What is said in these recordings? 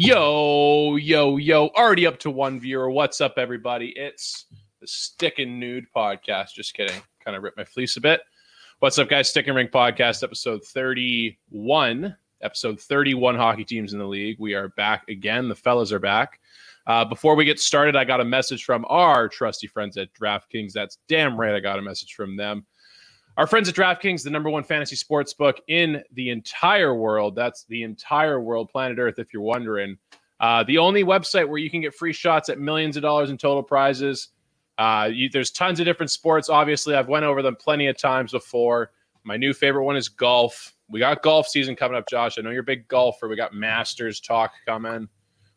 Yo, yo, yo. Already up to one viewer. What's up, everybody? It's the Stick and Nude podcast. Just kidding. Kind of ripped my fleece a bit. What's up, guys? Stick and Ring podcast, episode 31. Episode 31 hockey teams in the league. We are back again. The fellas are back. Uh, before we get started, I got a message from our trusty friends at DraftKings. That's damn right. I got a message from them. Our friends at DraftKings, the number one fantasy sports book in the entire world. That's the entire world, planet Earth, if you're wondering. Uh, the only website where you can get free shots at millions of dollars in total prizes. Uh, you, there's tons of different sports. Obviously, I've went over them plenty of times before. My new favorite one is golf. We got golf season coming up, Josh. I know you're a big golfer. We got Masters talk coming.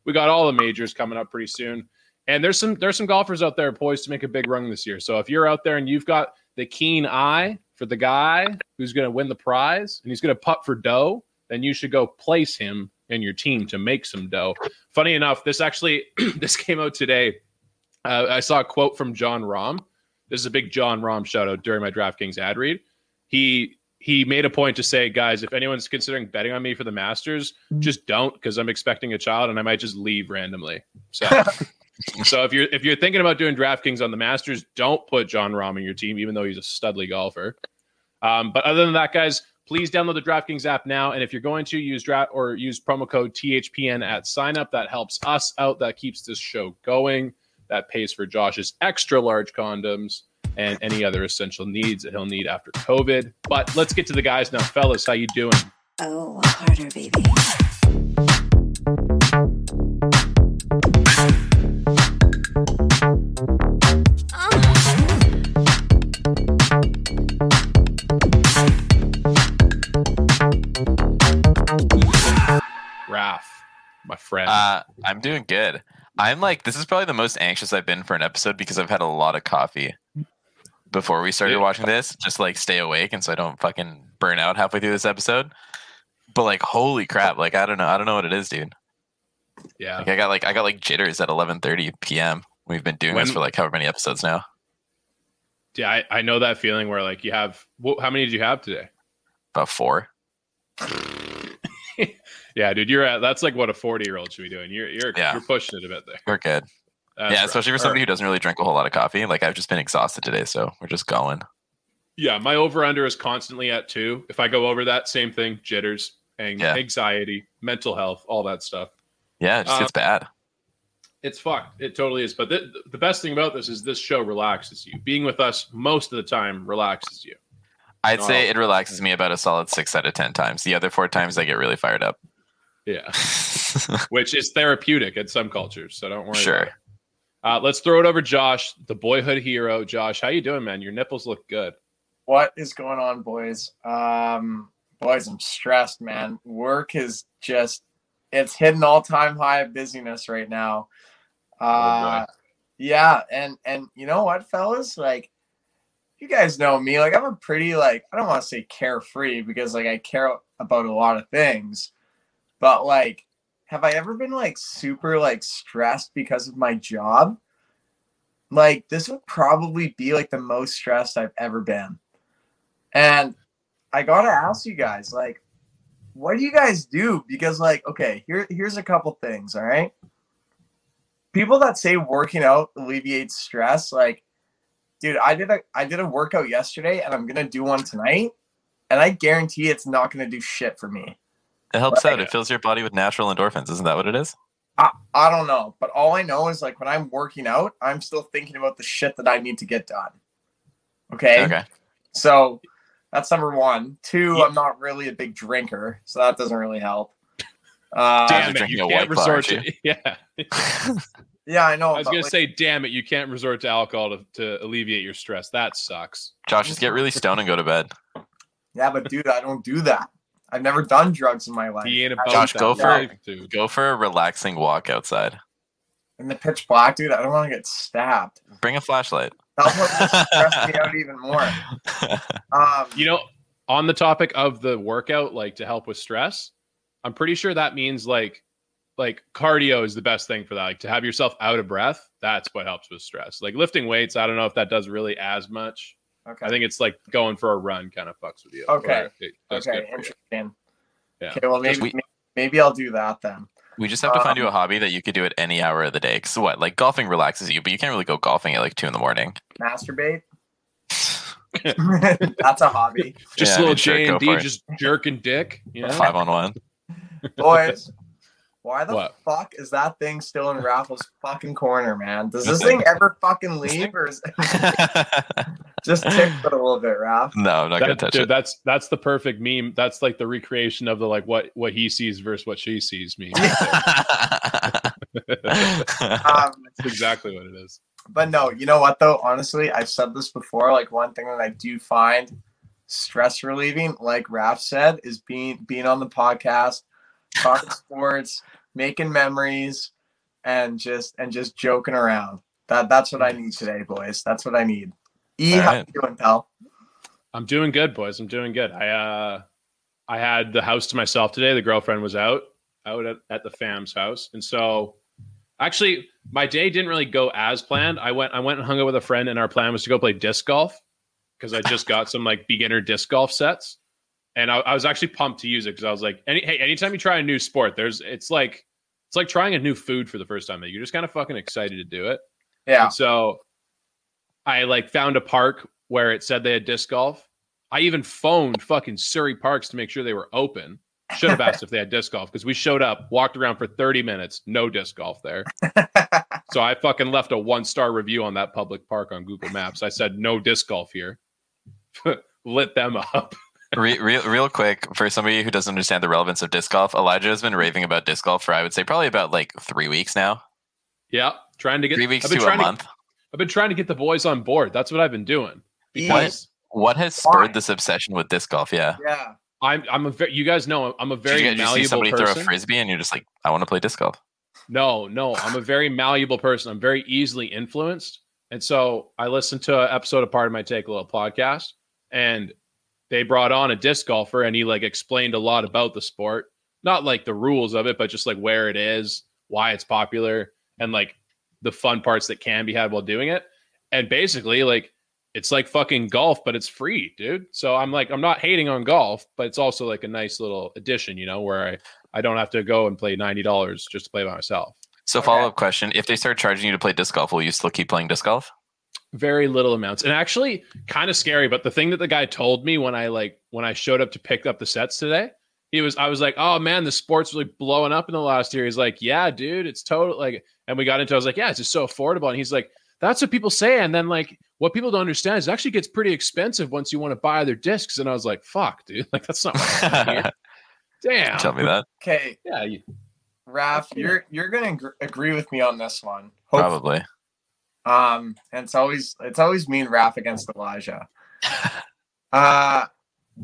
We got all the majors coming up pretty soon. And there's some there's some golfers out there poised to make a big run this year. So if you're out there and you've got the keen eye for the guy who's going to win the prize and he's going to putt for dough, then you should go place him in your team to make some dough. Funny enough, this actually this came out today. Uh, I saw a quote from Jon Rahm. This is a big Jon Rahm shout out during my DraftKings ad read. He he made a point to say, guys, if anyone's considering betting on me for the Masters, just don't because I'm expecting a child and I might just leave randomly. So so if you're if you're thinking about doing DraftKings on the Masters, don't put Jon Rahm in your team, even though he's a studly golfer. Um, but other than that, guys, please download the DraftKings app now. And if you're going to use draft or use promo code THPN at sign up, that helps us out. That keeps this show going. That pays for Josh's extra large condoms and any other essential needs that he'll need after COVID. But let's get to the guys now, fellas. How you doing? Oh, harder, baby. My friend. Uh, I'm doing good. I'm like, this is probably the most anxious I've been for an episode because I've had a lot of coffee before we started watching this. Just like stay awake and so I don't fucking burn out halfway through this episode. But like, holy crap! Like, I don't know, I don't know what it is, dude. yeah. Like, I got like, I got like jitters at 11:30 p.m. We've been doing this for like however many episodes now. Yeah, I, I know that feeling where like you have. how many did you have today? About four. Yeah, dude, you're at. That's like what a 40 year old should be doing. You're you're Yeah. you're pushing it a bit there. We're good. That's yeah, rough. especially for somebody right. who doesn't really drink a whole lot of coffee. Like, I've just been exhausted today, so we're just going. Yeah, my over under is constantly at two. If I go over that, same thing: jitters, ang- Yeah. anxiety, mental health, all that stuff. Yeah, it just Uh, gets bad. It's fucked. It totally is. But the, the best thing about this is this show relaxes you. Being with us most of the time relaxes you. I'd no. say it relaxes me about a solid six out of ten times. The other four times, I get really fired up. Yeah, which is therapeutic at some cultures. So don't worry. Sure. About it. Uh, let's throw it over Josh, the boyhood hero. Josh, how you doing, man? Your nipples look good. What is going on, boys? Um, boys, I'm stressed, man. Work is just it's hit an all-time high of busyness right now. Uh yeah, and and you know what, fellas? Like you guys know me, like I'm a pretty like I don't want to say carefree because like I care about a lot of things, but like have I ever been like super like stressed because of my job? Like this would probably be like the most stressed I've ever been. And I gotta ask you guys, like, what do you guys do? Because, like, okay, here, here's a couple things, all right? People that say working out alleviates stress, like, dude, I did a I did a workout yesterday and I'm gonna do one tonight, and I guarantee it's not gonna do shit for me. It helps Right. out. It fills your body with natural endorphins. Isn't that what it is? I, I don't know, but all I know is like when I'm working out, I'm still thinking about the shit that I need to get done. Okay. Okay. So that's number one. Two, Yeah. I'm not really a big drinker, so that doesn't really help. Uh, Damn. Damn it, you can't White resort aren't to. Yeah, yeah, I know. I was but, gonna like, say, damn it, you can't resort to alcohol to, to alleviate your stress. That sucks. Josh, just get really stoned and go to bed. yeah, but dude, I don't do that. I've never done drugs in my life. He ain't about Josh, go for life, dude. Go for a relaxing walk outside. In the pitch black, dude, I don't want to get stabbed. Bring a flashlight. That'll stress me out even more. Um, You know, on the topic of the workout, like to help with stress, I'm pretty sure that means like like cardio is the best thing for that. Like to have yourself out of breath, that's what helps with stress. Like lifting weights, I don't know if that does really as much. Okay. I think it's like going for a run kind of fucks with you. Okay. Or it does okay. good you. Interesting. Yeah. Okay. Well, maybe we- maybe I'll do that then. We just have to find you a Um, hobby that you could do at any hour of the day. Cause what, like golfing relaxes you, but you can't really go golfing at like two in the morning. Masturbate. That's a hobby, Just Yeah, I a little mean, J and D, just jerking dick. You know? Five on one. boys. Why the What? fuck is that thing still in Raffles' fucking corner, man? Does this thing ever fucking leave, or is just tick it a little bit, Raph? no, I'm not gonna touch dude, it. that's that's the perfect meme. That's like the recreation of the like what what he sees versus what she sees meme. That's Um, exactly what it is. but no, you know what though? Honestly, I've said this before. Like one thing that I do find stress relieving, like Raph said, is being being on the podcast, talking sports, making memories, and just and just joking around. That that's what I need today, boys. That's what I need. E, All how right. you doing, pal? I'm doing good, boys. I'm doing good. I uh I had the house to myself today. The girlfriend was out out at, at the fam's house. And so actually my day didn't really go as planned. I went I went and hung out with a friend and our plan was to go play disc golf because I just got some like beginner disc golf sets. And I, I was actually pumped to use it because I was like, any hey, anytime you try a new sport, there's it's like it's like trying a new food for the first time. You're just kind of fucking excited to do it. Yeah. And so I like found a park where it said they had disc golf. I even phoned fucking Surrey Parks to make sure they were open. Should have asked if they had disc golf because we showed up, walked around for 30 minutes, no disc golf there. So I fucking left a one star review on that public park on Google Maps. I said no disc golf here. Lit them up. Re- real, real quick, for somebody who doesn't understand the relevance of disc golf, Elijah has been raving about disc golf for I would say probably about like three weeks now. Yeah, trying to get Three weeks to a trying month. I've been trying to get the boys on board. That's what I've been doing because What has Why? spurred this obsession with disc golf? Yeah. yeah. I'm I'm a ve- you guys know I'm a Did very you, did you see somebody person. throw a frisbee and you're just like, I want to play disc golf? No, no, I'm a very malleable person. I'm very easily influenced. And so I listened to an episode of Pardon My Take a Little podcast, and they brought on a disc golfer, and he like explained a lot about the sport, not like the rules of it, but just like where it is, why it's popular, and like the fun parts that can be had while doing it. And basically, like it's like fucking golf, but it's free, dude. So I'm like, I'm not hating on golf, but it's also like a nice little addition, you know, where I I don't have to go and play ninety dollars just to play by myself. So, follow up question: If they start charging you to play disc golf, will you still keep playing disc golf? Very little amounts, and actually kind of scary. But the thing that the guy told me when I like when I showed up to pick up the sets today, he was I was like, oh man, the sport's really blowing up in the last year. He's like, yeah, dude, it's total like, and we got into. I was like, yeah, it's just so affordable, and he's like, that's what people say, and then like what people don't understand is it actually gets pretty expensive once you want to buy their discs, and I was like, fuck, dude, like that's not. What I'm. Damn. Tell me that. Okay, Yeah, you, Raph, you're you're gonna agree with me on this one. Hopefully. Probably. Um, and it's always it's always me and Raph against Elijah. Uh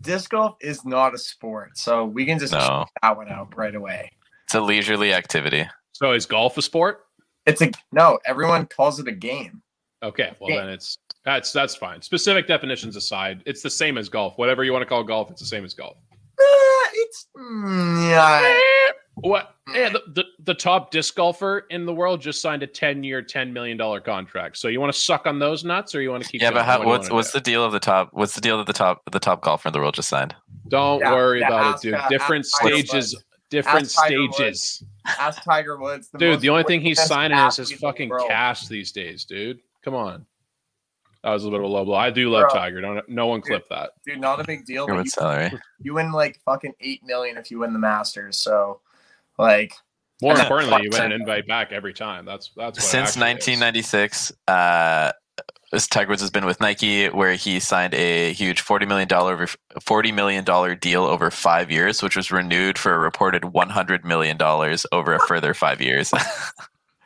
disc golf is not a sport, so we can just No, check that one out right away. it's a leisurely activity. so is golf a sport? It's a no. Everyone calls it a game. Okay, well Yeah. then it's that's that's fine. Specific definitions aside, it's the same as golf. Whatever you want to call golf, it's the same as golf. Uh, it's mm, yeah. What? Yeah, the, the, the top disc golfer in the world just signed a 10 year, $10 million contract. So you want to suck on those nuts or you want to keep Yeah, going? but how, What do you what's what's do? the deal of the top? What's the deal that the top the top golfer in the world just signed? Don't Yeah, worry yeah, about ask, it, dude. uh, different ask Tiger stages, Woods. different Ask Tiger Woods. stages. Ask Tiger Woods. Dude, the only thing he's signing is his athlete in the fucking world. cash these days, dude. Come on. That was a little bit of a low blow. I do love Bro. Tiger. Don't no one clip that. Dude, not a big deal. Your But you, salary? you win like fucking eight million if you win the Masters. So, like, More importantly, you fuck win an invite back every time. That's that's what Since actually is. 1996, uh, this Tiger Woods has been with Nike, where he signed a huge 40 million dollar 40 million dollar deal over five years, which was renewed for a reported 100 million dollars over a further five years.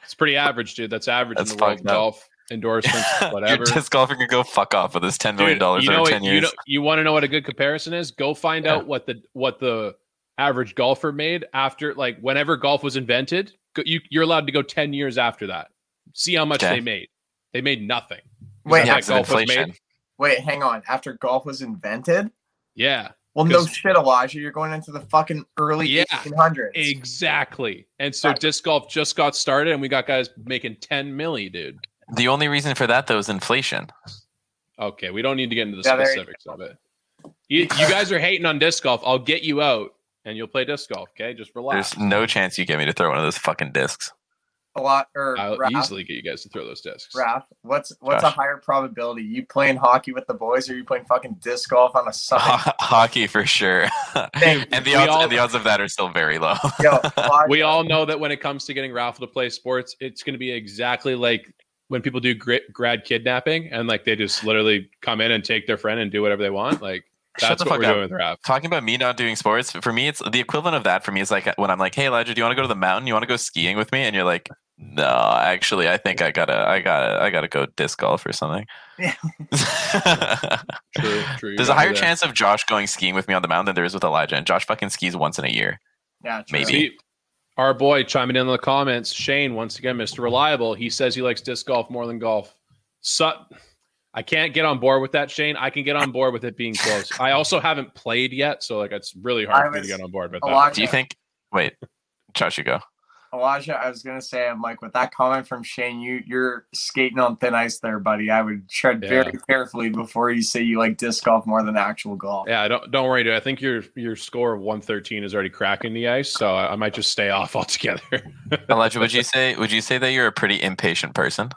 It's pretty average, dude. That's average That's in the world of up. golf endorsements, whatever. Your disc golfer can go fuck off with this 10 million dollars you know over what- 10 You, years. know, you want to know what a good comparison is? Go find Yeah. out what the what the average golfer made after like whenever golf was invented. You, you're allowed to go ten years after that. See how much Okay. they made. They made nothing. wait, Is that yeah, how it's an golf was inflation. made? wait, hang on. After golf was invented, Yeah, well, no shit, Elijah. You're going into the fucking early Yeah. 1800s. exactly. And so Right. disc golf just got started, and we got guys making ten milli, dude. The only reason for that though is inflation. Okay, we don't need to get into the Yeah, specifics of it. You, you guys are hating on disc golf. I'll get you out and you'll play disc golf. Okay, just relax. There's no chance you get me to throw one of those fucking discs. A lot or I'll Raph, easily get you guys to throw those discs. Raph, what's what's Josh. a higher probability? You playing hockey with the boys or you playing fucking disc golf on a Sunday? Hockey for sure. And the odds all- and the odds of that are still very low. Yo, We all know that when it comes to getting Ralph to play sports, it's going to be exactly like when people do grad kidnapping and like they just literally come in and take their friend and do whatever they want. Like Shut that's the what fuck we're up. doing with Ralph. Talking about me not doing sports, for me, it's the equivalent of that. For me, is like when I'm like, "Hey, Elijah, do you want to go to the mountain? You want to go skiing with me?" And you're like, "No, actually, I think I gotta, I gotta, I gotta go disc golf or something." Yeah. True, true. There's a higher there. chance of Josh going skiing with me on the mountain than there is with Elijah, and Josh fucking skis once in a year. yeah, true. maybe. See, our boy chiming in in the comments, Shane, once again, Mr. Reliable. He says he likes disc golf more than golf. So, I can't get on board with that, Shane. I can get on board with it being close. I also haven't played yet, so like it's really hard I for me to get on board with a that. Do you think? Wait, Josh, you go. Elijah, I was gonna say, I'm like with that comment from Shane, you you're skating on thin ice there, buddy. I would tread very carefully before you say you like disc golf more than actual golf. Yeah, don't don't worry, dude. I think your your score of 113 is already cracking the ice, so I, I might just stay off altogether. Elijah, would you say would you say that you're a pretty impatient person?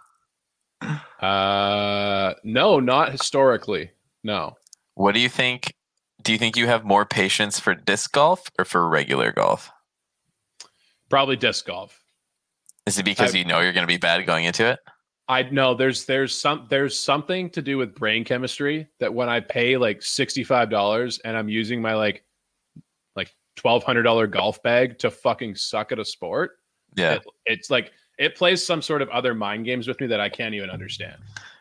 Uh, no, not historically. No, What do you think? Do you think you have more patience for disc golf or for regular golf? probably disc golf. Is it because I- you know you're going to be bad going into it? I know there's there's some there's something to do with brain chemistry that when I pay like sixty five dollars and I'm using my like like twelve hundred dollar golf bag to fucking suck at a sport, Yeah. it- it's like it plays some sort of other mind games with me that I can't even understand.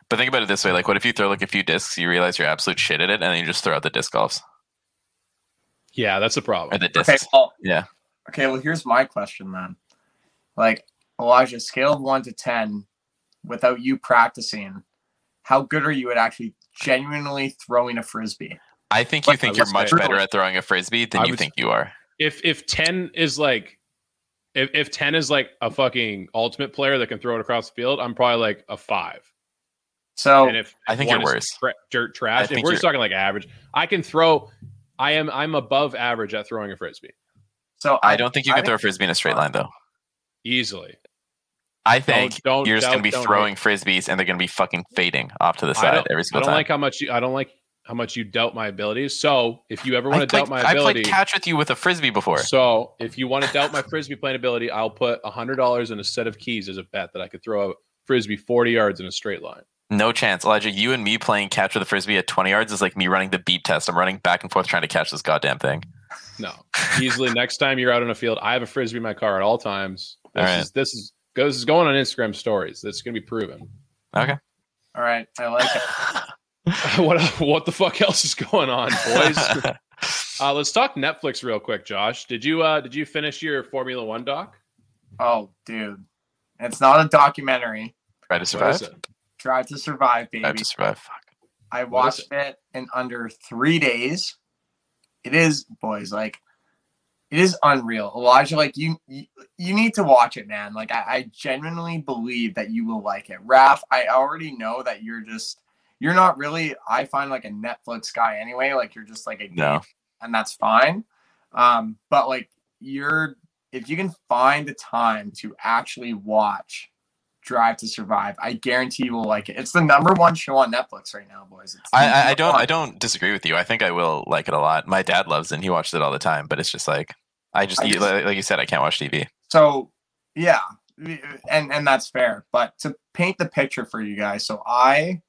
But think about it this way: like, what if you throw like a few discs, you realize you're absolute shit at it, and then you just throw out the disc golfs Yeah, that's a problem. or the Okay, well, Yeah. okay, well here's my question then. Like Elijah, scale of one to ten, without you practicing, how good are you at actually genuinely throwing a frisbee? I think you Let's- think you're much better at throwing a frisbee than I you would- think you are. If if ten is like if, if 10 is like a fucking ultimate player that can throw it across the field, I'm probably like a five. So and if I think one you're worse. tra- dirt trash, if we're just talking like average, I can throw. I am I'm above average at throwing a frisbee so I don't think you I can throw a frisbee in a straight uh, line, though. easily. I think don't you're just going to be don't throwing frisbees, and they're going to be fucking fading off to the I side don't, every I single don't time. like how much you. I don't like how much you doubt my abilities. So if you ever want to doubt played, my I played catch with you with a frisbee before. so if you want to doubt my frisbee playing ability, I'll put a hundred dollars in a set of keys as a bet that I could throw a frisbee forty yards in a straight line. No chance, Elijah. You and me playing catch with a frisbee at 20 yards is like me running the beep test. I'm running back and forth trying to catch this goddamn thing. No, easily next time you're out on a field, I have a frisbee in my car at all times. This All right. is this is goes is going on Instagram stories. That's gonna be proven. Okay. all right, I like it. what what the fuck else is going on, boys? uh, let's talk Netflix real quick, Josh. Did you uh did you finish your Formula One doc? Oh, dude. It's not a documentary. Try to survive. it? Drive to survive, baby. Try to survive. Fuck. I What is watched it in under three days. It is, boys, like it is unreal. Elijah, like you, you, you need to watch it, man. Like I, I genuinely believe that you will like it. Raph, I already know that you're just you're not really. I find like a Netflix guy anyway. Like you're just like a No. and that's fine. Um, but like you're if you can find the time to actually watch Drive to Survive, I guarantee you will like it. It's the number one show on Netflix right now, boys. It's I, I, don't one. I don't disagree with you. I think I will like it a lot. My dad loves it and he watches it all the time, but it's just like I just, I just- like like you said, I can't watch TV. So yeah, and and that's fair. But to paint the picture for you guys, so I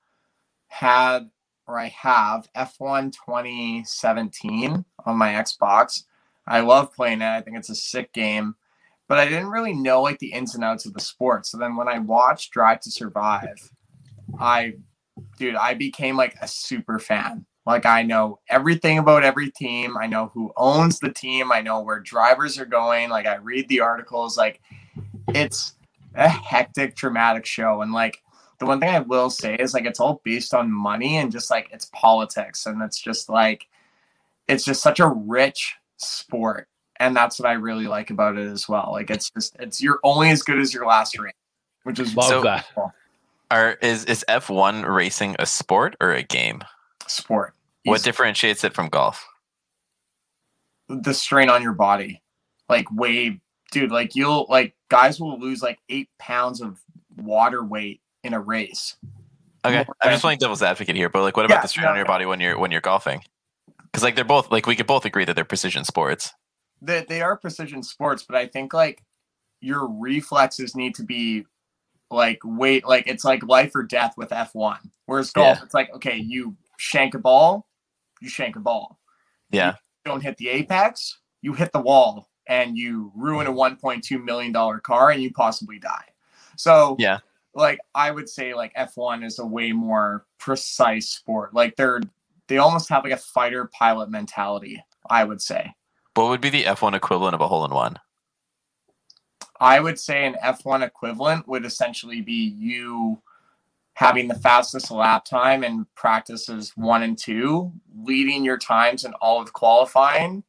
had or I have F1 2017 on my Xbox. I love playing it. I think it's a sick game. But I didn't really know like the ins and outs of the sport. So then when I watched Drive to Survive, I dude, I became like a super fan. Like I know everything about every team. I know who owns the team. I know where drivers are going. Like I read the articles. Like it's a hectic, dramatic show. And like the one thing I will say is like it's all based on money and just like it's politics. And it's just like it's just such a rich sport. And that's what I really like about it as well. Like it's just it's you're only as good as your last race, which is Love So- that. Are is is F1 racing a sport or a game? sport. What differentiates it from golf? the strain on your body. Like way dude, like you'll like guys will lose like eight pounds of water weight in a race. Okay, More I'm just playing devil's advocate here, but like, what about Yeah, the strain on your body when you're when you're golfing? Because like they're both like we could both agree that they're precision sports. They they are precision sports, but I think like your reflexes need to be like wait like it's like life or death with F1. Whereas golf, it's like okay, you shank a ball, you shank a ball. Yeah, don't hit the apex, you hit the wall and you ruin a 1.2 million dollar car and you possibly die. So Yeah. Like I would say like F1 is a way more precise sport. Like they're they almost have like a fighter pilot mentality, I would say. what would be the F1 equivalent of a hole in one? I would say an F1 equivalent would essentially be you having the fastest lap time in practices one and two, leading your times in all of qualifying,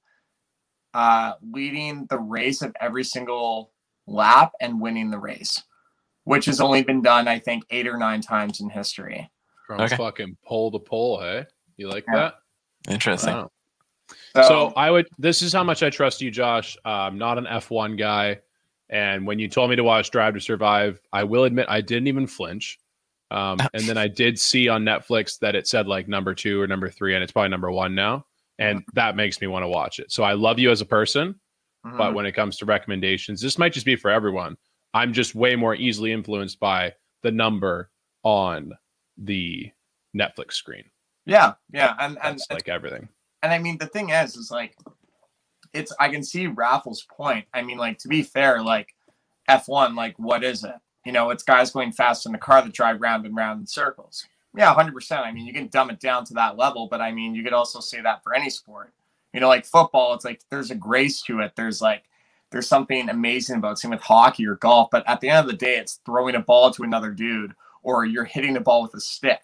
uh, leading the race of every single lap and winning the race, which has only been done, I think, eight or nine times in history. From Okay. fucking pole to pole, hey? You like Yeah. that? Interesting. Wow. So, So I would. This is how much I trust you, Josh. Uh, I'm not an F1 guy, and when you told me to watch Drive to Survive, I will admit I didn't even flinch. Um, and then I did see on Netflix that it said like number two or number three, and it's probably number one now, and that makes me want to watch it. So I love you as a person, mhm. but when it comes to recommendations, this might just be for everyone. I'm just way more easily influenced by the number on the Netflix screen. yeah, yeah, and and That's like everything. and I mean the thing is, is like it's I can see Raffles' point. I mean, like to be fair, like F1, like what is it? You know, it's guys going fast in the car that drive round and round in circles. Yeah, hundred percent. I mean, you can dumb it down to that level, but I mean, you could also say that for any sport. You know, like football, it's like there's a grace to it. There's like there's something amazing about it. same with hockey or golf. But at the end of the day, it's throwing a ball to another dude or you're hitting the ball with a stick.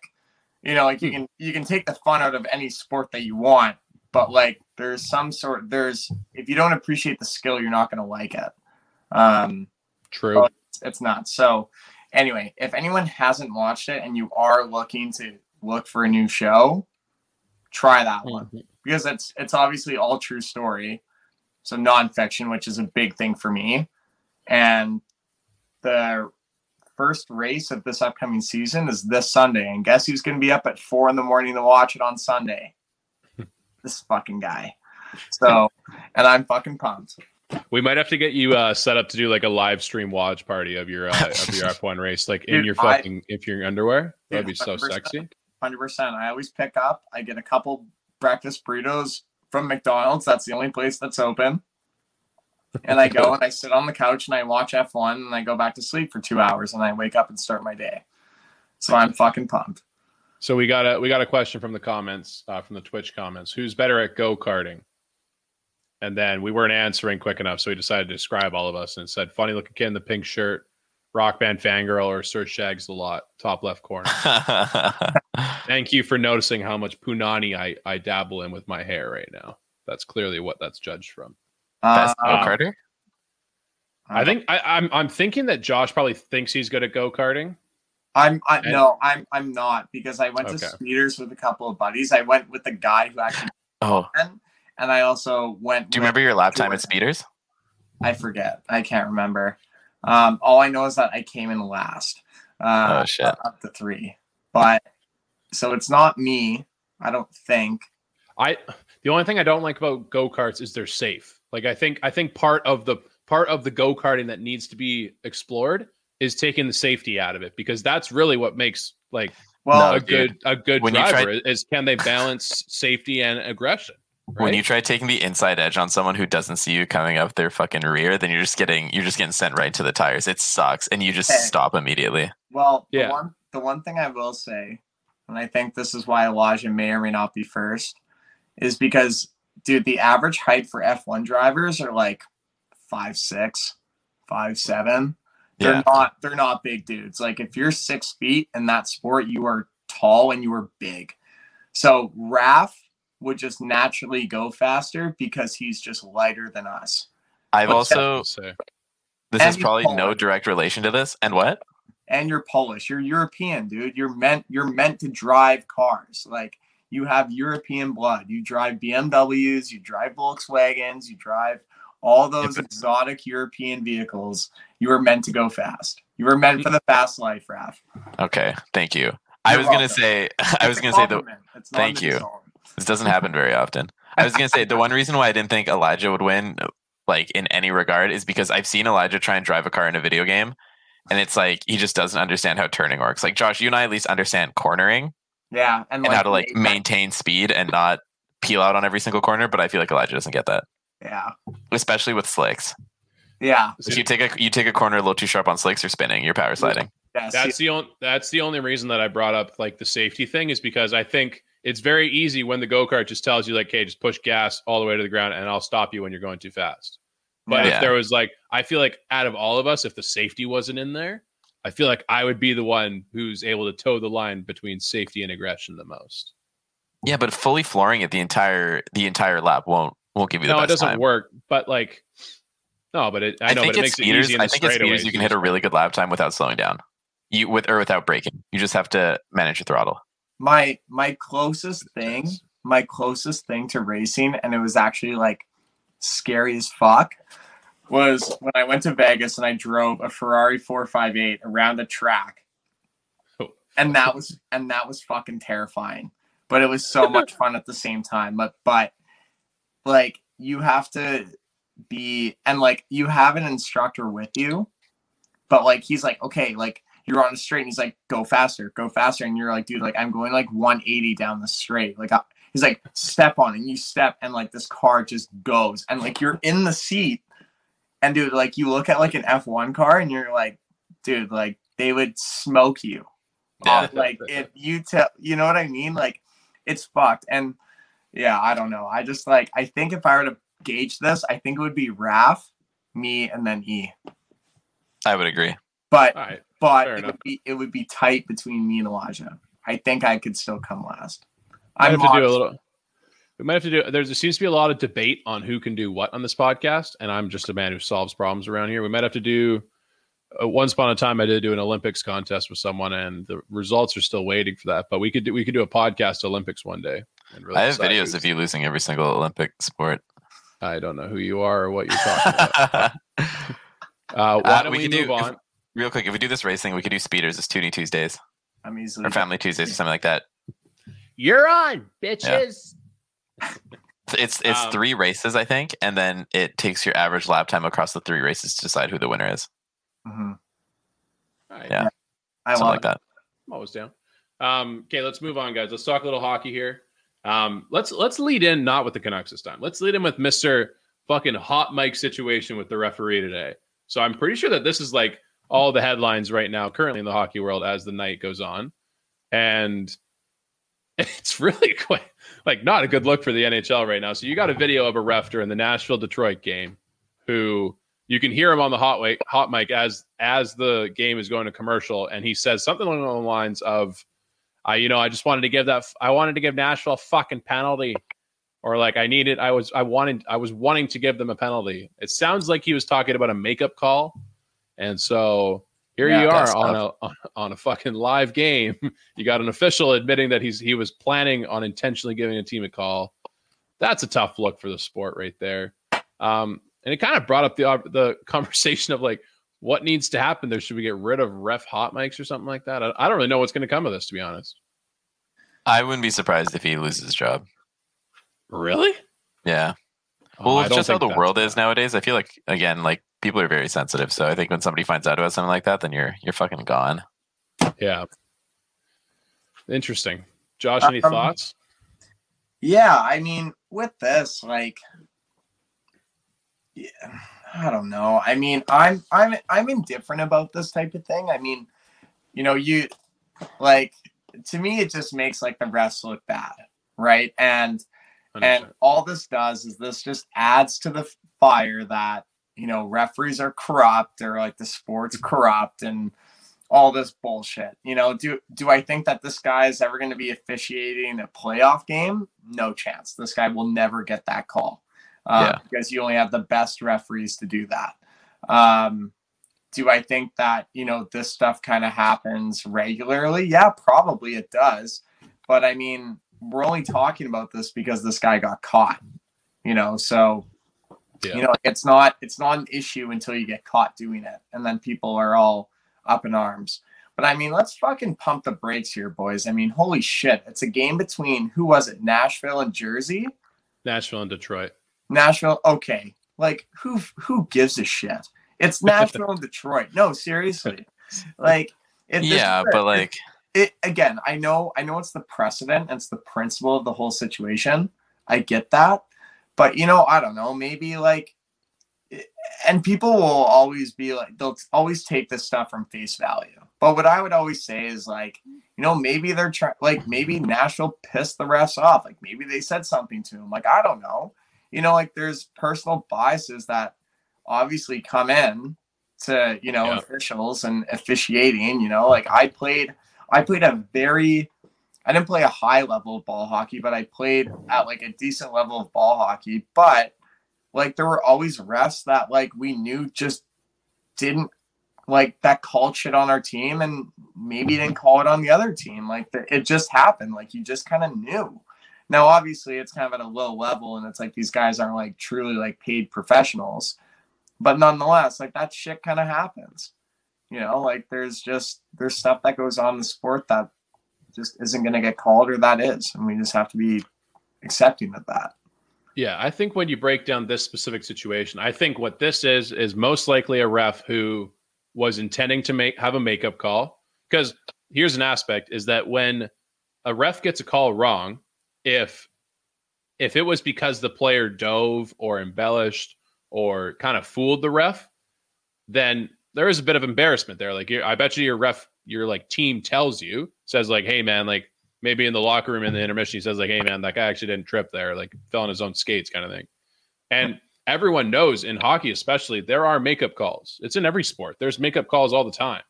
You know, like you can you can take the fun out of any sport that you want, but like there's some sort there's if you don't appreciate the skill, you're not gonna like it. Um True. It's, it's not. So anyway, if anyone hasn't watched it and you are looking to look for a new show, try that one Mhm. because it's it's obviously all true story, so nonfiction, which is a big thing for me. And the first race of this upcoming season is this Sunday, and guess who's going to be up at four in the morning to watch it on Sunday? this fucking guy. So, and I'm fucking pumped. We might have to get you uh, set up to do like a live stream watch party of your uh, of your F1 race, like in Dude, your I- fucking if you're underwear. That'd be so 100%. sexy. Hundred percent. I always pick up. I get a couple breakfast burritos from McDonald's. That's the only place that's open. And I go and I sit on the couch and I watch F1 and I go back to sleep for two hours and I wake up and start my day. So I'm fucking pumped. So we got a we got a question from the comments uh, from the Twitch comments. Who's better at go karting? And then we weren't answering quick enough, so we decided to describe all of us and said funny looking kid in the pink shirt, rock band fangirl, or Sir Shags the lot, top left corner. Thank you for noticing how much punani I, I dabble in with my hair right now. That's clearly what that's judged from. Best Uh, go karter? I think I, I'm I'm thinking that Josh probably thinks he's good at go karting. I'm I, And- no, I'm I'm not because I went Okay. to speeders with a couple of buddies. I went with the guy who actually Oh, went, and I also went. do you remember your lap time at speeders? I forget. I can't remember. Um, all I know is that I came in last. Uh, Oh, shit. Up to three, but so it's not me. I don't think. I the only thing I don't like about go karts is they're safe. Like I think I think part of the part of the go karting that needs to be explored is taking the safety out of it because that's really what makes like Well, a dude. good a good driver try- is can they balance safety and aggression. When you try taking the inside edge on someone who doesn't see you coming up their fucking rear, then you're just getting you're just getting sent right to the tires. It sucks, and you just Okay. stop immediately. well, Yeah. the one the one thing I will say, and I think this is why Elijah may or may not be first, is because dude, the average height for F1 drivers are like five six, five seven. They're Yeah, not they're not big dudes. Like if you're six feet in that sport, you are tall and you are big. So Raf would just naturally go faster because he's just lighter than us. I've What's also I'll this And is he's probably no direct relation to this. And what? And you're Polish. You're European, dude. You're meant you're meant to drive cars. Like you have European blood. You drive BMWs, you drive Volkswagens, you drive all those but- exotic European vehicles. You were meant to go fast. You were meant for the fast life, Raf. Okay, thank you. I You're was gonna say I was It's gonna say the. It's not thank you. insult. This doesn't happen very often. I was gonna say the one reason why I didn't think Elijah would win, like in any regard, is because I've seen Elijah try and drive a car in a video game, and it's like he just doesn't understand how turning works. Like Josh, you and I at least understand cornering Yeah, and, and how to like maintain speed and not peel out on every single corner. But I feel like Elijah doesn't get that, Yeah, especially with slicks. yeah, If you take a you take a corner a little too sharp on slicks, you're spinning. You're power sliding. yeah. That's the only that's the only reason that I brought up like the safety thing is because I think it's very easy when the go kart just tells you like, "Hey, just push gas all the way to the ground, and I'll stop you when you're going too fast." But Yeah. if there was like, I feel like out of all of us, if the safety wasn't in there, I feel like I would be the one who's able to toe the line between safety and aggression the most. Yeah, but fully flooring it the entire the entire lap won't won't give you the No, it doesn't time. work. But like, no, but it, I, know, think but it makes speeders, it easy I think speeders you can hit a really good lap time without slowing down. You with or without braking. You just have to manage your throttle. My my closest thing my closest thing to racing and it was actually like scary as fuck was when i went to vegas and i drove a ferrari 458 around a track Oh. and that was and that was fucking terrifying but it was so much fun at the same time but but like you have to be and like you have an instructor with you but like he's like okay like you're on the straight and he's like go faster go faster. And you're like dude like i'm going like 180 down the straight. Like I, he's like step on it and you step and like this car just goes. And like you're in the seat. And dude like you look at like an f1 car and you're like dude like they would smoke you. Yeah. Uh, like if you tell you know what i mean? Like it's fucked. And yeah i don't know. I just like i think if i were to gauge this i think it would be raf me and then e. I would agree. but All right. But Fair it enough. would be it would be tight between me and Elijah. I think I could still come last. I I'm have to do a little. We might have to do. There's there seems to be a lot of debate on who can do what on this podcast, and I'm just a man who solves problems around here. We might have to do. Uh, once upon a time, I did do an Olympics contest with someone, and the results are still waiting for that. But we could do we could do a podcast Olympics one day. And really I have videos of you losing every single Olympic sport. I don't know who you are or what you're talking about. Uh, why Uh, don't we we, could move do- if- on? Real quick, if we do this racing, we could do speeders as Tootie Tuesdays I'm easily or Family Tuesdays or something like that. You're on, bitches. It's it's Um, three races, I think, and then it takes your average lap time across the three races to decide who the winner is. Mm-hmm. All right. Yeah. I Something love like that. I'm always down. Um, okay, let's move on, guys. Let's talk a little hockey here. Um, let's let's lead in not with the Canucks this time. Let's lead in with Mister fucking hot mic situation with the referee today. So I'm pretty sure that this is like all the headlines right now, currently in the hockey world as the night goes on, and it's really quite like not a good look for the NHL right now. So you got a video of a ref during the Nashville Detroit game, who you can hear him on the hot mic, hot mic as as the game is going to commercial, and he says something along the lines of, "I, you know, I just wanted to give that, I wanted to give Nashville a fucking penalty, or like I needed, I was, I wanted, I was wanting to give them a penalty." It sounds like he was talking about a makeup call, and so here Yeah, you are that's on a on, on a fucking live game. you got an official admitting that he's he was planning on intentionally giving a team a call. That's a tough look for the sport right there. Um, and it kind of brought up the the conversation of like what needs to happen there. Should we get rid of ref hot mics or something like that? I, I don't really know what's going to come of this, to be honest. I wouldn't be surprised if he loses his job. Really? Yeah. Oh, Well, I it's just how the that's- world is nowadays. I feel like again, like people are very sensitive. So I think when somebody finds out about something like that, then you're you're fucking gone. Yeah. Interesting. Josh, any Um, thoughts? Yeah, I mean, with this, like, yeah, I don't know. I mean, I'm I'm I'm indifferent about this type of thing. I mean, you know, you like to me, it just makes like the refs look bad, right? And and 100%. all this does is this just adds to the fire that you know referees are corrupt or like the sport's corrupt and all this bullshit you know do do i think that this guy is ever going to be officiating a playoff game no chance this guy will never get that call uh, Yeah. because you only have the best referees to do that um do i think that you know this stuff kind of happens regularly yeah probably it does but i mean we're only talking about this because this guy got caught. You know, so Yeah. you know it's not it's not an issue until you get caught doing it, and then people are all up in arms. But I mean, let's fucking pump the brakes here, boys. I mean, holy shit! It's a game between who was it? Nashville and Jersey. Nashville and Detroit. Nashville. Okay, like who who gives a shit? It's Nashville and Detroit. No, seriously. Like, it, yeah, is a- but like, it again. I know, I know it's the precedent. It's the principle of the whole situation. I get that, but you know, I don't know. Maybe like, eh, and people will always be like, they'll always take this stuff from face value. But what I would always say is like, you know, maybe they're trying, like maybe Nashville pissed the refs off. Like maybe they said something to him. Like I don't know. You know, like there's personal biases that obviously come in to you know Yeah. officials and officiating. You know, like I played, I played a very, I didn't play a high level of ball hockey, but I played at like a decent level of ball hockey. But like there were always refs that like we knew just didn't like that called shit on our team and maybe didn't call it on the other team. Like it just happened. Like you just kind of knew. Now, obviously, it's kind of at a low level, and it's like these guys aren't like truly like paid professionals, but nonetheless, like that shit kind of happens. You know, like there's just there's stuff that goes on in the sport that just isn't going to get called, or that is, and we just have to be accepting of that. Yeah, I think when you break down this specific situation, I think what this is is most likely a ref who was intending to make have a makeup call. Because here's an aspect: is that when a ref gets a call wrong, if if it was because the player dove or embellished or kind of fooled the ref, then there is a bit of embarrassment there. Like I bet you your ref, your like team tells you says like, "Hey man, like maybe in the locker room in the intermission, he says like, "Hey man, that guy actually didn't trip there, like fell on his own skates, kind of thing." And everyone knows in hockey, especially, there are makeup calls. It's in every sport. There's makeup calls all the time,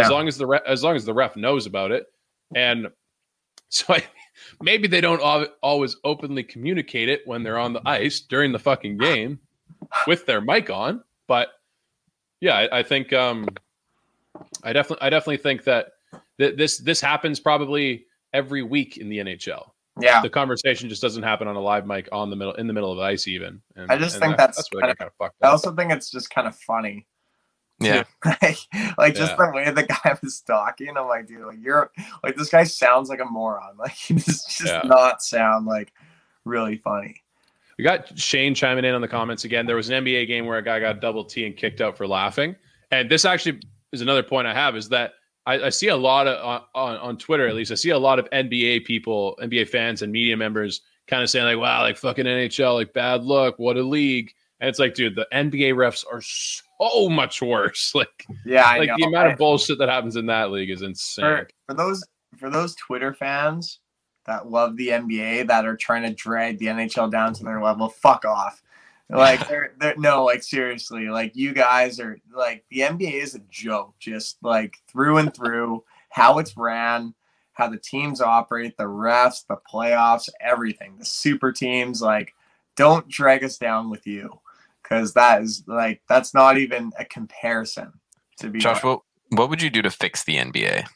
as long as the re- as long as the ref knows about it. And so I, maybe they don't al- always openly communicate it when they're on the ice during the fucking game with their mic on. But yeah, I, I think um, I definitely I definitely think that th- this this happens probably every week in the NHL. yeah. The conversation just doesn't happen on a live mic on the middle in the middle of the ice even. And, I just and think that- that's where kinda- kind of I also think it's just kind of funny. yeah, like, like just Yeah. the way the guy was talking. I'm like, dude, like you're like this guy sounds like a moron. Like he just just Yeah. not sound like really funny. We got Shane chiming in on the comments again. There was an NBA game where a guy got double T and kicked out for laughing. And this actually is another point I have is that I, I see a lot of on, on, on Twitter, at least, I see a lot of NBA people, NBA fans and media members kind of saying, like, wow, like fucking NHL, like bad luck, what a league. And it's like, dude, the NBA refs are so much worse. Like, Yeah, I like know. the amount of bullshit that happens in that league is insane. for, for those for those Twitter fans that love the NBA that are trying to drag the NHL down to their level, fuck off. Like they're, they're no, like seriously, like you guys are like the NBA is a joke, just like through and through, how it's ran, how the teams operate, the refs, the playoffs, everything, the super teams, like don't drag us down with you. Cause that is like that's not even a comparison to be Josh, what what would you do to fix the NBA?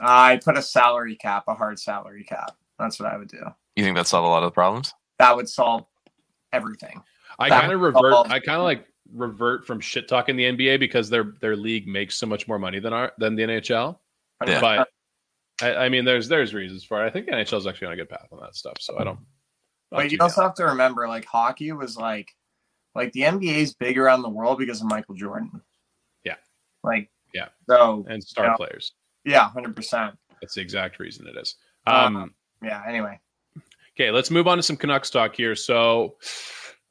I put a salary cap, a hard salary cap. That's what I would do. You think that solve a lot of the problems? That would solve everything. I kind of revert. I kind of like revert from shit talking the NBA because their their league makes so much more money than our than the NHL. Yeah. But I, I mean, there's there's reasons for it. I think the NHL is actually on a good path on that stuff. So I don't. but you also have to remember, like hockey was like, like the NBA is big around the world because of Michael Jordan. Yeah. Like. Yeah. So and star Yeah. players. yeah, hundred percent. That's the exact reason it is. Uh, Um, Yeah. Anyway. Okay, let's move on to some Canucks talk here. So,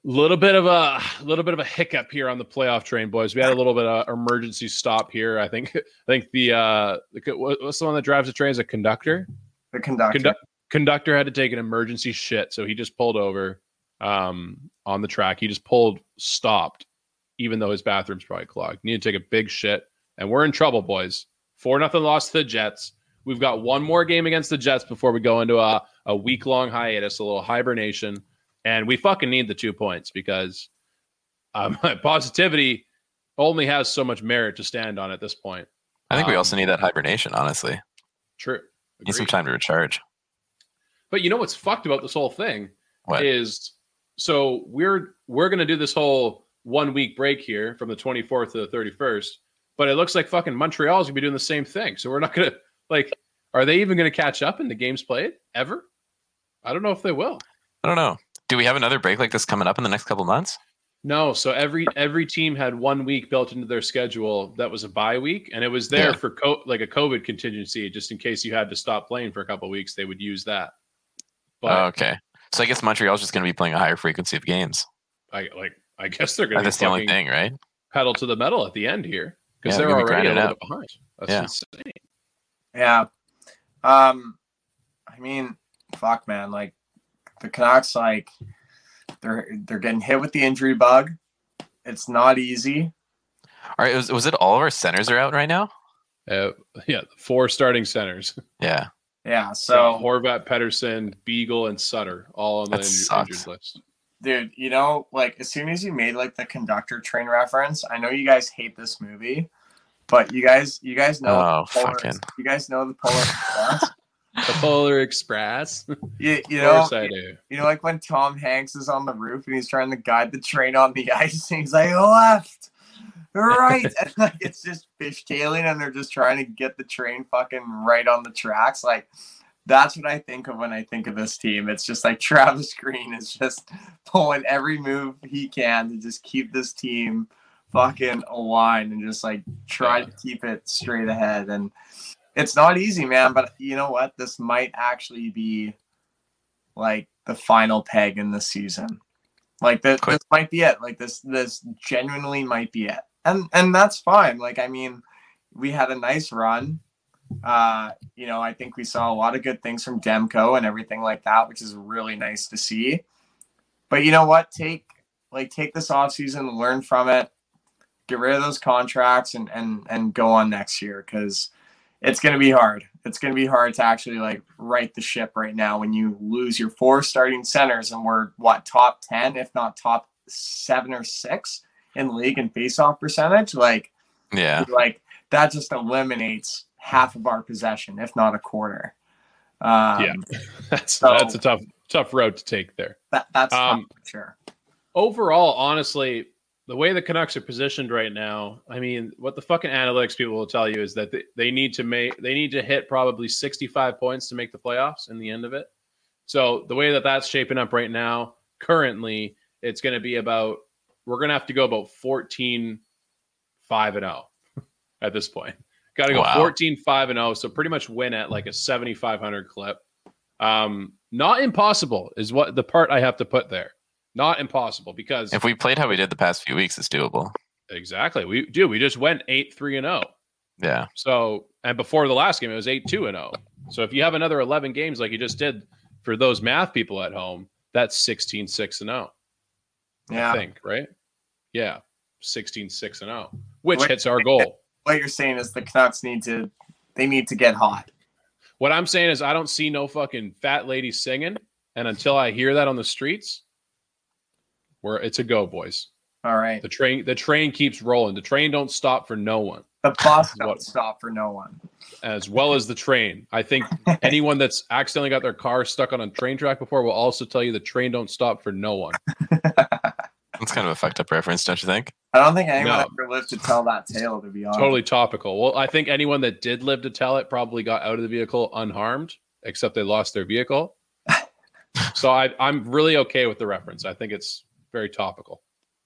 a little bit of a little bit of a hiccup here on the playoff train, boys. We had a little bit of emergency stop here. I think I think the uh the, what's the one that drives the train is a conductor. The conductor. Condu- conductor had to take an emergency shit, so he just pulled over um, on the track. He just pulled, stopped, even though his bathroom's probably clogged. Need to take a big shit, and we're in trouble, boys. Four nothing loss to the Jets. We've got one more game against the Jets before we go into a, a week long hiatus, a little hibernation, and we fucking need the two points because um, positivity only has so much merit to stand on at this point. I think we Um, also need that hibernation. Honestly, True. need some time to recharge. But you know what's fucked about this whole thing What? is so we're we're gonna do this whole one week break here from the 24th to the 31st, but it looks like fucking Montreal's gonna be doing the same thing. So we're not gonna like, are they even gonna catch up in the games played ever? I don't know if they will. I don't know. Do we have another break like this coming up in the next couple months? No, so every every team had one week built into their schedule that was a bye week, and it was there Yeah. for co- like a COVID contingency, just in case you had to stop playing for a couple weeks. They would use that. But oh, okay. So I guess Montreal's just going to be playing a higher frequency of games. I like I guess they're going to That's the only thing, right? pedal to the metal at the end here because Yeah, they're already a little bit behind. That's Yeah. insane. Yeah. Um, I mean, fuck, man. Like the Canucks, like they're they're getting hit with the injury bug. It's not easy. All right. Was, was it all of our centers are out right now? Uh, yeah, four starting centers. Yeah. Yeah. So So, Horvat, Pettersson, Beagle, and Sutter all on the injured, injured list. dude, you know, like as soon as you made like the conductor train reference, I know you guys hate this movie, but you guys, you guys know, Oh, Polar- fucking. you guys know the Polar Express. The Polar Express. of you, you know, course I do. You know, like when Tom Hanks is on the roof and he's trying to guide the train on the ice, and he's like, left, right. and like it's just fishtailing, and they're just trying to get the train fucking right on the tracks. Like, that's what I think of when I think of this team. It's just like Travis Green is just pulling every move he can to just keep this team fucking aligned and just like try to keep it straight ahead. And it's not easy, man. But you know what? This might actually be like the final peg in the season. Like this, this might be it. Like this, this genuinely might be it, and and that's fine. Like I mean, we had a nice run. Uh, you know, I think we saw a lot of good things from Demko and everything like that, which is really nice to see. But you know what? Take like take this off season, learn from it, get rid of those contracts, and and and go on next year because it's going to be hard. It's going to be hard to actually like right the ship right now when you lose your four starting centers and we're what top 10 if not top 7 or 6 in league in faceoff percentage like Yeah. like that just eliminates half of our possession if not a quarter. Um Yeah. That's So- that's a tough tough road to take there. that, that's tough Um, for sure. Overall, honestly, the way the Canucks are positioned right now, I mean, what the fucking analytics people will tell you is that they, they need to make they need to hit probably 65 points to make the playoffs in the end of it. So the way that that's shaping up right now, currently, it's going to be about we're going to have to go about 14 5 and 0 at this point. Got to go Wow. 14 5 and 0, so pretty much win at like a 7500 clip. Um not impossible is what the part I have to put there. Not impossible because If we played how we did the past few weeks, it's doable. exactly we do. We just went 8 3 and 0. Yeah. So, and before the last game, it was 8 2 and 0. So, if you have another 11 games like you just did for those math people at home, that's 16 6 and 0. Yeah. I think, right? Yeah. 16 6 and 0, which Wait- hits our goal. What you're saying is the Canucks need to they need to get hot. What I'm saying is, I don't see no fucking fat lady singing. And until I hear that on the streets, where it's a go, boys. All right. The train, the train keeps rolling. The train don't stop for no one. The bus don't stop for no one. as well as the train. I think anyone that's accidentally got their car stuck on a train track before will also tell you the train don't stop for no one. That's kind of a fucked up reference, don't you think? I don't think anyone No. ever lived to tell that tale, to be honest. Totally topical. Well, I think anyone that did live to tell it probably got out of the vehicle unharmed, except they lost their vehicle. so I, I'm really okay with the reference. I think it's very topical.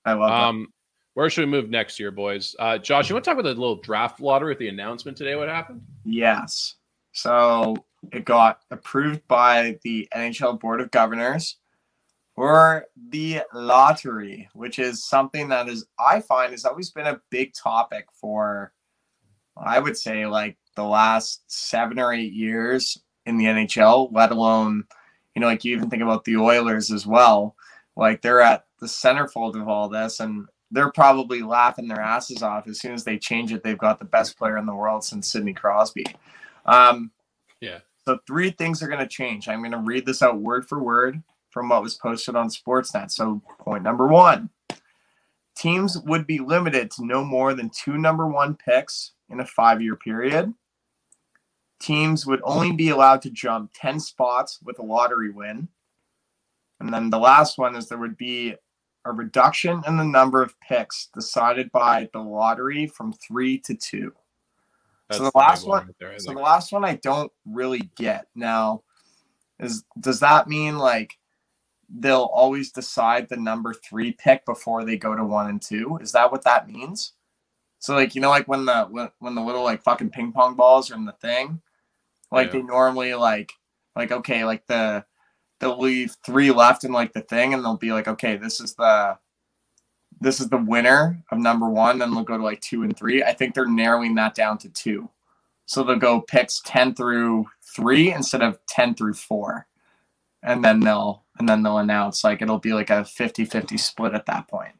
I love that. Um, where should we move next year, boys? Uh, Josh, you want to talk about the little draft lottery with the announcement today? What happened? Yes. So it got approved by the NHL Board of Governors for the lottery, which is something that is I find has always been a big topic for I would say like the last seven or eight years in the NHL, let alone, you know, like you even think about the Oilers as well. Like they're at the centerfold of all this and they're probably laughing their asses off as soon as they change it. They've got the best player in the world since Sidney Crosby. Um, Yeah. So three things are going to change. I'm going to read this out word for word from what was posted on Sportsnet. So point number one: teams would be limited to no more than two number one picks in a five-year period. teams would only be allowed to jump 10 spots with a lottery win. And then the last one is there would be a reduction in the number of picks decided by the lottery from three to two. That's so the last one, right there, I so think. the last one I don't really get now is does that mean like they'll always decide the number three pick before they go to one and two? Is that what that means? So like you know like when the when, when the little like fucking ping pong balls are in the thing, like Yeah. they normally like like okay like the they'll leave three left in like the thing and they'll be like okay this is the this is the winner of number one then they'll go to like two and three. I think they're narrowing that down to two. So they'll go picks 10 through three instead of 10 through four. And then they'll and then they'll announce like it'll be like a 50-50 split at that point.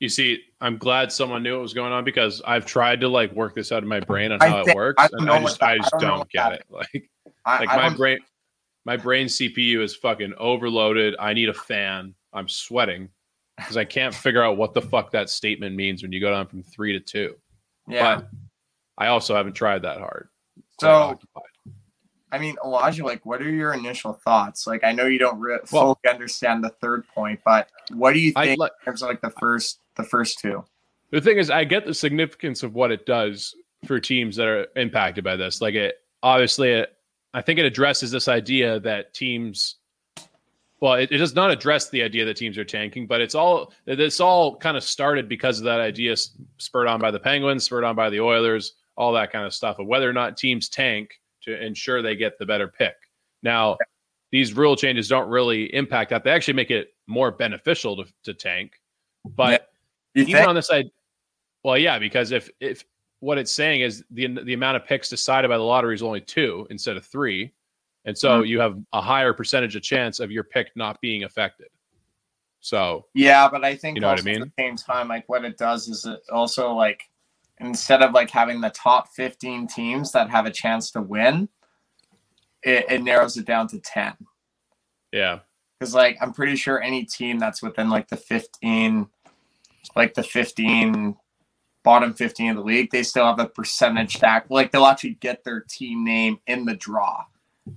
You see, I'm glad someone knew what was going on because I've tried to like work this out in my brain on how it works, I and I just, that- I I don't don't get it. Like, like I my brain, my brain CPU is fucking overloaded. I need a fan. I'm sweating because I can't figure out what the fuck that statement means when you go down from three to two. yeah But I also haven't tried that hard. so. I mean, Elijah, like, what are your initial thoughts? Like, I know you don't re- Well- fully understand the third point, but what do you think like. in terms of like the first, the first two? The thing is, I get the significance of what it does for teams that are impacted by this. Like it, obviously, it, I think it addresses this idea that teams. Well, it, it does not address the idea that teams are tanking, but it's all this all kind of started because of that idea spurred on by the Penguins, spurred on by the Oilers, all that kind of stuff of whether or not teams tank to ensure they get the better pick. Now, these rule changes don't really impact that; they actually make it more beneficial to, to tank. But You even think? on the side well yeah because if if what it's saying is the the amount of picks decided by the lottery is only two instead of three and so Mhm. you have a higher percentage of chance of your pick not being affected so Yeah, but I think You know what I mean? at the same time, like what it does is it also like instead of like having the top 15 teams that have a chance to win, it, it narrows it down to 10. yeah Because like I'm pretty sure any team that's within like the 15, like the 15 bottom 15 of the league, they still have a percentage stack. Like they'll actually get their team name in the draw.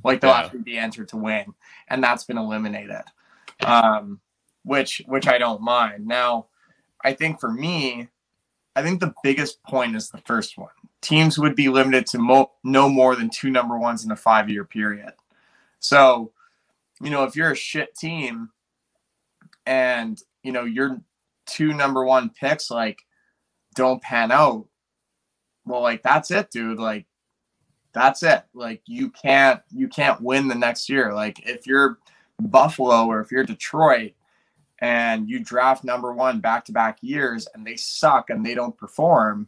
Like they'll Yeah. actually be entered to win. And that's been eliminated. Um, which which I don't mind. Now, I think for me, I think the biggest point is the first one. Teams would be limited to mo- no more than two number ones in a five year period. So, you know, if you're a shit team and, you know, your two number one picks like don't pan out, well, like that's it, dude. Like that's it. Like you can't you can't win the next year. Like if you're Buffalo or if you're Detroit and you draft number one back to back years and they suck and they don't perform,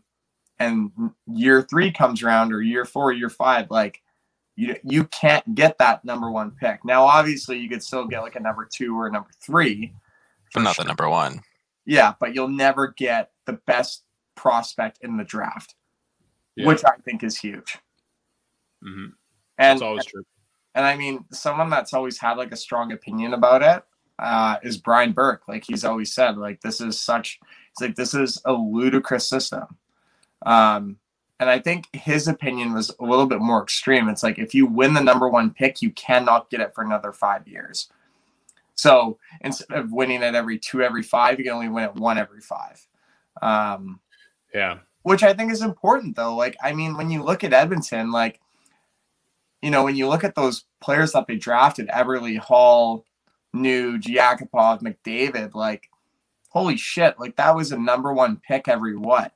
and year three comes around or year four, year five, like you you can't get that number one pick. Now, obviously, you could still get like a number two or a number three. but not the number one. Yeah, but you'll never get the best prospect in the draft, yeah which I think is huge. Mhm. And that's always true and I mean, someone that's always had like a strong opinion about it uh, is Brian Burke. Like he's always said, like this is such. It's like this is a ludicrous system. Um, and I think his opinion was a little bit more extreme. It's like if you win the number one pick, you cannot get it for another five years. So instead of winning it every two, every five, you can only win it one every five. Um, yeah which I think is important though. Like, I mean, when you look at Edmonton, like, you know, when you look at those players that they drafted, Everly, Hall, New, Yakupov, McDavid, like, holy shit, like that was a number one pick every what?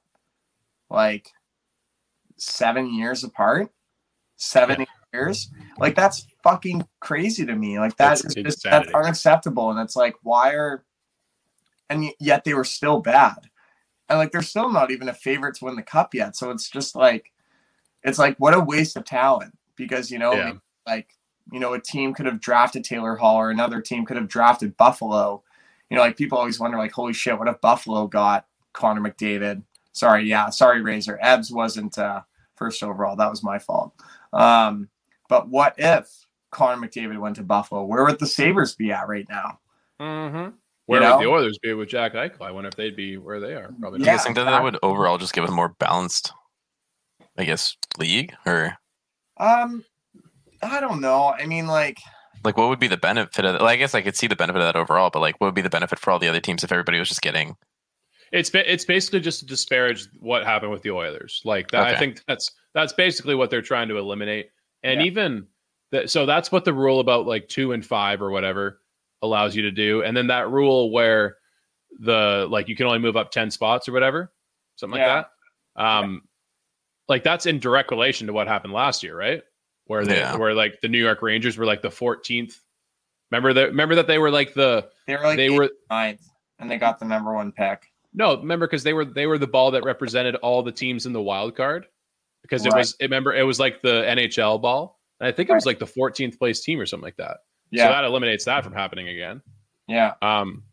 Like seven years apart? Seven eight years? Like that's fucking crazy to me. Like that That's is just that's unacceptable. And it's like, why are and yet they were still bad and like they're still not even a favorite to win the cup yet. So it's just like it's like what a waste of talent because you know Yeah. like you know a team could have drafted Taylor Hall or another team could have drafted Buffalo. You know, like people always wonder like holy shit, what if Buffalo got Connor McDavid? Sorry, yeah, sorry Razor. Ebbs wasn't uh first overall. That was my fault. Um but what if Connor McDavid went to Buffalo? Where would the Sabres be at right now? mm-hmm. Where know? would the oilers be with jack eichel i wonder if they'd be where they are probably Do not. you guys think that that would overall just give a more balanced, I guess, league? Or Um, I don't know. I mean, like, Like, what would be the benefit of that? Like, I guess I could see the benefit of that overall, but like, what would be the benefit for all the other teams if everybody was just getting? It's it's basically just to disparage what happened with the Oilers. Like that, I think that's that's basically what they're trying to eliminate. And Yeah. even that, so that's what the rule about like two and five or whatever allows you to do. And then that rule where the like you can only move up ten spots or whatever, something Yeah. like that. Um, like that's in direct relation to what happened last year, right? Where they Yeah. where like the New York Rangers were like the 14th. Remember that? Remember that they were like the they were like they eighth, were ninth, and they got the number one pick. No, remember because they were they were the ball that represented all the teams in the wild card because it Right. was remember it was like the NHL ball and I think it was like the 14th place team or something like that. So that eliminates that from happening again. yeah, Um,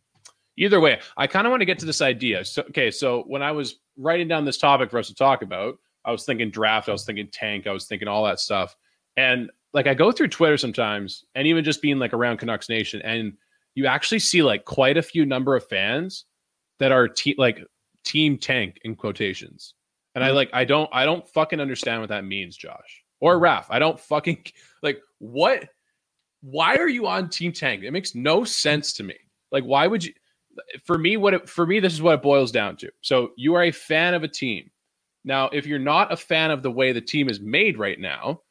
either way, I kind of want to get to this idea. So okay, so when I was writing down this topic for us to talk about, I was thinking draft, I was thinking tank, I was thinking all that stuff, and like I go through Twitter sometimes, and even just being like around Canucks Nation, and you actually see like quite a few number of fans that are te- like team tank in quotations, and I like I don't I don't fucking understand what that means, Josh or Raf. I don't fucking like what. Why are you on Team Tank? It makes no sense to me. Like, why would you? For me, what it, for me, this is what it boils down to. So you are a fan of a team. Now, if you're not a fan of the way the team is made right now,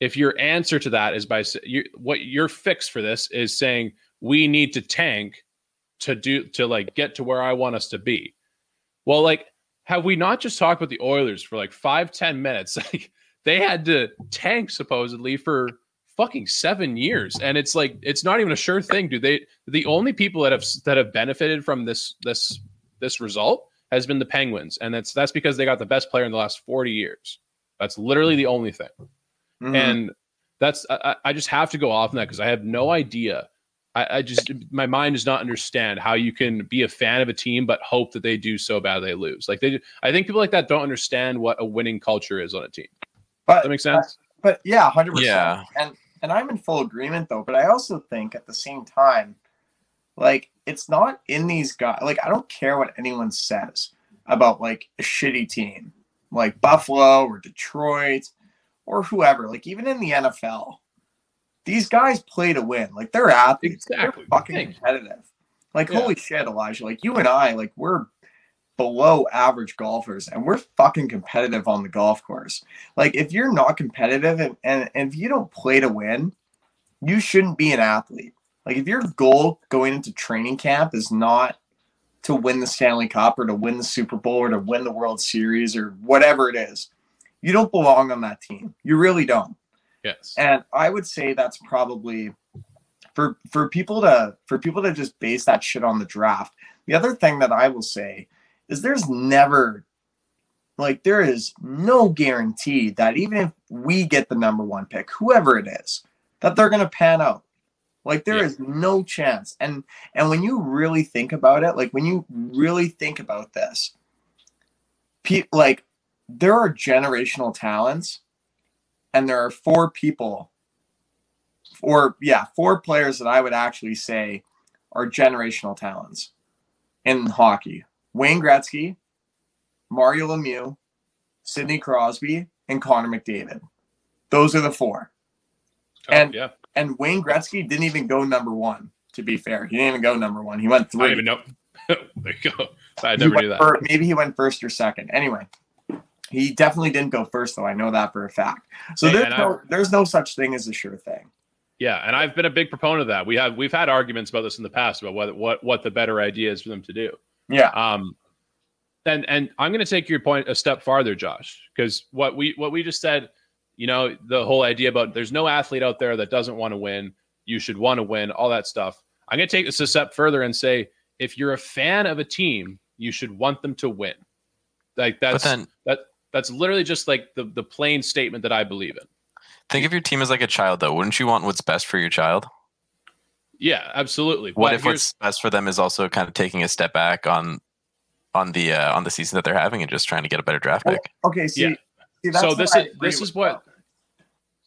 if your answer to that is by you, what your fix for this is saying we need to tank to do to like get to where I want us to be. Well, like, have we not just talked about the Oilers for like five, ten minutes? Like, they had to tank supposedly for fucking seven years, and it's like it's not even a sure thing. Do they? The only people that have that have benefited from this this this result has been the Penguins, and that's that's because they got the best player in the last forty years. That's literally the only thing Mhm. and that's I, I- I just have to go off on that because I have no idea. I, I just my mind does not understand how you can be a fan of a team but hope that they do so bad they lose. Like they, I think people like that don't understand what a winning culture is on a team. Does but that make sense? but yeah, hundred percent. Yeah. and and I'm in full agreement though. But I also think at the same time, like it's not in these guys. Like I don't care what anyone says about like a shitty team, like Buffalo or Detroit or whoever. Like even in the NFL, these guys play to win. Like they're athletes. Exactly. They're fucking competitive. Like Yeah. holy shit, Elijah. Like you and I, like we're below average golfers and we're fucking competitive on the golf course. Like if you're not competitive and, and, and if you don't play to win, you shouldn't be an athlete. Like if your goal going into training camp is not to win the Stanley Cup or to win the Super Bowl or to win the World Series or whatever it is, you don't belong on that team. You really don't. Yes. And I would say that's probably for for people to for people to just base that shit on the draft. The other thing that I will say is there's never like there is no guarantee that even if we get the number one pick, whoever it is, that they're gonna pan out. Like there Yeah. is no chance. And and when you really think about it, like when you really think about this, pe- like there are generational talents and there are four people or yeah four players that i would actually say are generational talents in hockey wayne gretzky mario lemieux sidney crosby and connor mcdavid those are the four Oh, and- yeah, and wayne gretzky didn't even go number one to be fair he didn't even go number one he went I three don't even know. there you go. I never knew that. maybe he went first or second. Anyway, he definitely didn't go first, though. I know that for a fact. So Hey, there's I- no, there's no such thing as a sure thing. Yeah, and I've been a big proponent of that. We have we've had arguments about this in the past about what what what the better idea is for them to do. Yeah. Um, and and I'm going to take your point a step farther, Josh, because what we what we just said, you know, the whole idea about there's no athlete out there that doesn't want to win. You should want to win. All that stuff. I'm going to take this a step further and say, if you're a fan of a team, you should want them to win. Like But that's then that that's literally just like the the plain statement that I believe in. think of your team as like a child, though. Wouldn't you want what's best for your child? Yeah, absolutely. What But if what's best for them is also kind of taking a step back on on the uh, on the season that they're having and just trying to get a better draft Well, pick? Okay. See, Yeah. see, that's so this is this with, is what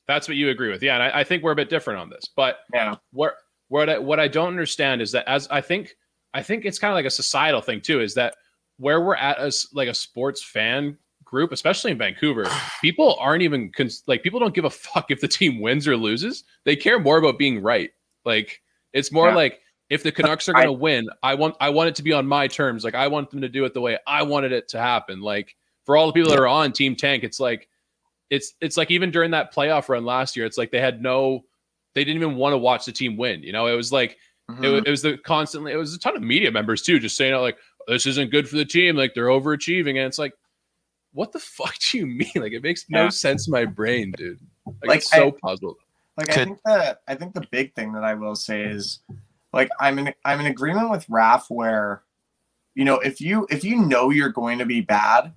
that's what you agree with yeah and I, I think we're a bit different on this but. Yeah. what what I, what I don't understand is that as I think I think it's kind of like a societal thing too is that where we're at as like a sports fan group, especially in Vancouver, people aren't even cons- like people don't give a fuck if the team wins or loses. They care more about being right. Like it's more Yeah. like if the Canucks are going to win, I want I want it to be on my terms. Like I want them to do it the way I wanted it to happen. Like for all the people that are on Team Tank, it's like it's it's like even during that playoff run last year, it's like they had no they didn't even want to watch the team win. You know, it was like Mhm. it, it was the constantly it was a ton of media members too just saying like this isn't good for the team like they're overachieving and it's like what the fuck do you mean like it makes no Yeah. sense in my brain dude like, Like, it's so I- puzzled Like I think the I think the big thing that I will say is like I'm in I'm in agreement with Raf where you know if you if you know you're going to be bad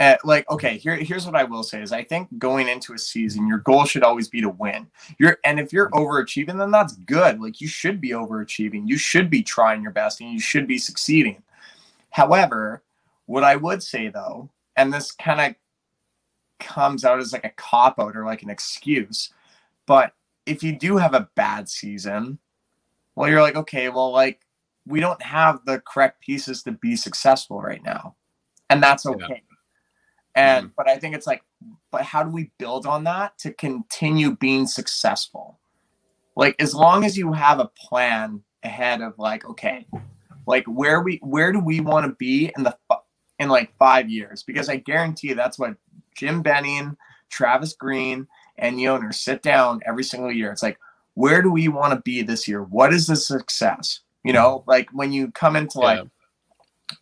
uh, like okay here here's what I will say is I think going into a season your goal should always be to win. You're and if you're overachieving then that's good. Like you should be overachieving. You should be trying your best and you should be succeeding. However what I would say though and this kind of comes out as like a cop out or like an excuse but if you do have a bad season, well, you're like, okay, well, like we don't have the correct pieces to be successful right now. And that's Yeah. okay. And mm-hmm. but I think it's like, but how do we build on that to continue being successful? Like as long as you have a plan ahead of like, okay, like where we where do we want to be in the in like five years? Because I guarantee you that's what Jim Benning, Travis Green, and the owners sit down every single year. It's like, where do we want to be this year? What is the success? You know, mm-hmm. like when you come into like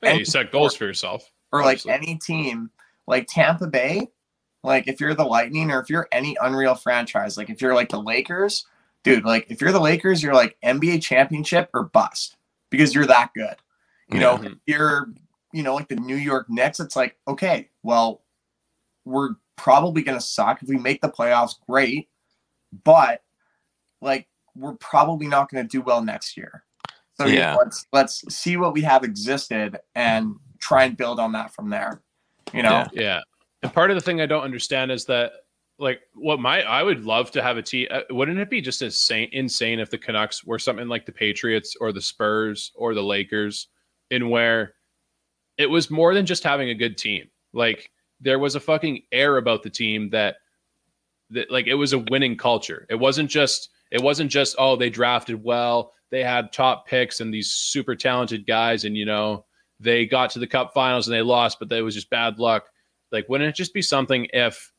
yeah. hey, you set goals for yourself or like any team like Tampa Bay, like if you're the Lightning or if you're any unreal franchise, like if you're like the Lakers, dude, like if you're the Lakers, you're like NBA championship or bust because you're that good. You know, Yeah. if you're, you know, like the New York Knicks, it's like, okay, well, we're probably going to suck. If we make the playoffs, great. But like, we're probably not going to do well next year. So you know, Yeah. let's let's see what we have existed and try and build on that from there. You know, Yeah. yeah and part of the thing i don't understand is that like what my i would love to have a team uh, wouldn't it be just insane insane if the canucks were something like the patriots or the spurs or the lakers in where it was more than just having a good team like there was a fucking air about the team that that like it was a winning culture. It wasn't just it wasn't just oh they drafted well they had top picks and these super talented guys and you know they got to the cup finals and they lost but that was just bad luck. Like wouldn't it just be something if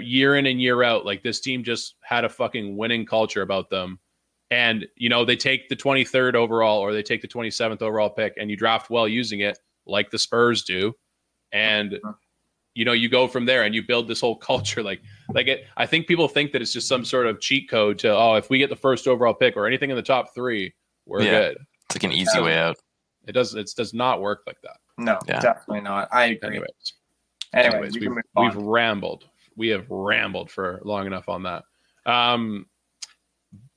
year in and year out like this team just had a fucking winning culture about them and you know they take the 23rd overall or they take the 27th overall pick and you draft well using it like the spurs do and uh-huh. You know you go from there and you build this whole culture like like it i think people think that it's just some sort of cheat code to oh if we get the first overall pick or anything in the top three we're Yeah. good It's like an easy way out. it does it does not work like that no, Yeah. definitely not. I agree. anyways Anyway, anyways, we we've, we've rambled. We have rambled for long enough on that. Um,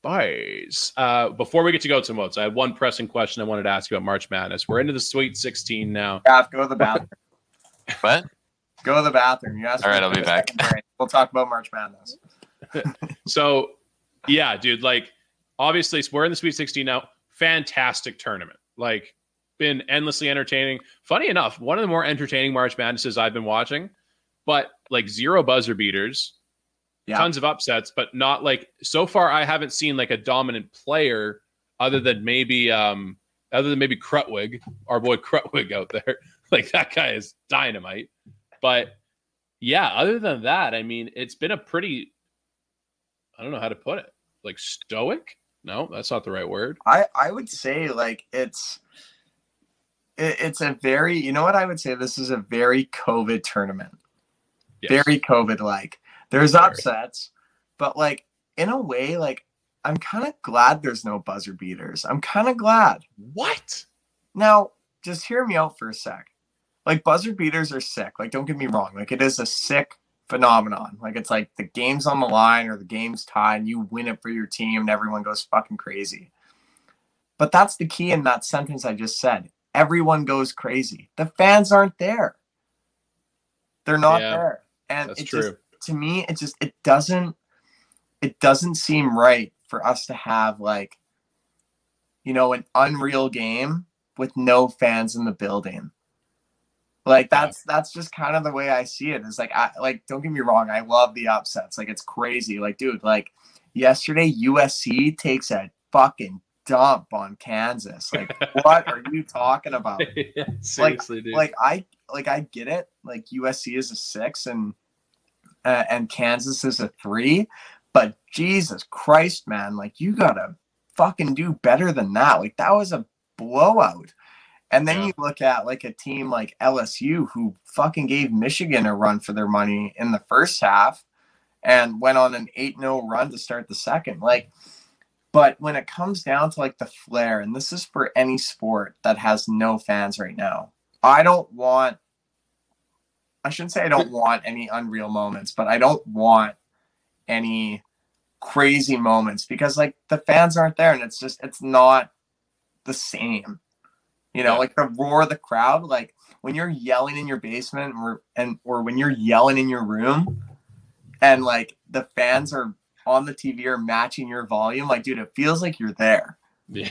boys, uh, before we get to go to votes, I had one pressing question I wanted to ask you about March Madness. We're into the Sweet 16 now. Gav, go to the bathroom. What? Go to the bathroom. You asked All me right, I'll be back. We'll talk about March Madness. So, yeah, dude, like, obviously, we're in the Sweet 16 now. Fantastic tournament. Like, been endlessly entertaining. Funny enough, one of the more entertaining March Madnesses I've been watching, but like zero buzzer beaters. Yeah. tons of upsets, but not like so far. I haven't seen like a dominant player other than maybe um other than maybe Krutwig, our boy Krutwig out there. Like that guy is dynamite. But yeah, other than that, I mean, it's been a pretty I don't know how to put it. Like stoic? No, that's not the right word. I I would say like it's it, it's a very you know what I would say this is a very COVID tournament. Yes. Very COVID like. There's Very. upsets, but like in a way like I'm kind of glad there's no buzzer beaters. I'm kind of glad. what? Now, just hear me out for a sec. Like buzzer beaters are sick. Like don't get me wrong. Like it is a sick phenomenon. Like it's like the game's on the line or the game's tied and you win it for your team and everyone goes fucking crazy. But that's the key in that sentence I just said. Everyone goes crazy. The fans aren't there. They're not Yeah, there. And it true. just to me it just it doesn't it doesn't seem right for us to have like you know an unreal game with no fans in the building Like that's that's just kind of the way I see it. Is like I like don't get me wrong, I love the upsets. Like it's crazy. Like dude, like yesterday USC takes a fucking dump on Kansas. Like what are you talking about? yeah, seriously, dude. Like I like I get it. Like USC is a 6 and uh, and Kansas is a 3, but Jesus Christ, man, like you got to fucking do better than that. Like that was a blowout. And then Yeah. you look at like a team like LSU who fucking gave Michigan a run for their money in the first half and went on an 8-0 run to start the second. Like but when it comes down to like the flair and this is for any sport that has no fans right now. I don't want I shouldn't say I don't want any unreal moments, but I don't want any crazy moments because like the fans aren't there and it's just it's not the same. You know, Yeah. like the roar of the crowd, like when you're yelling in your basement or and or when you're yelling in your room and like the fans are on the TV or matching your volume, like dude, it feels like you're there. yeah.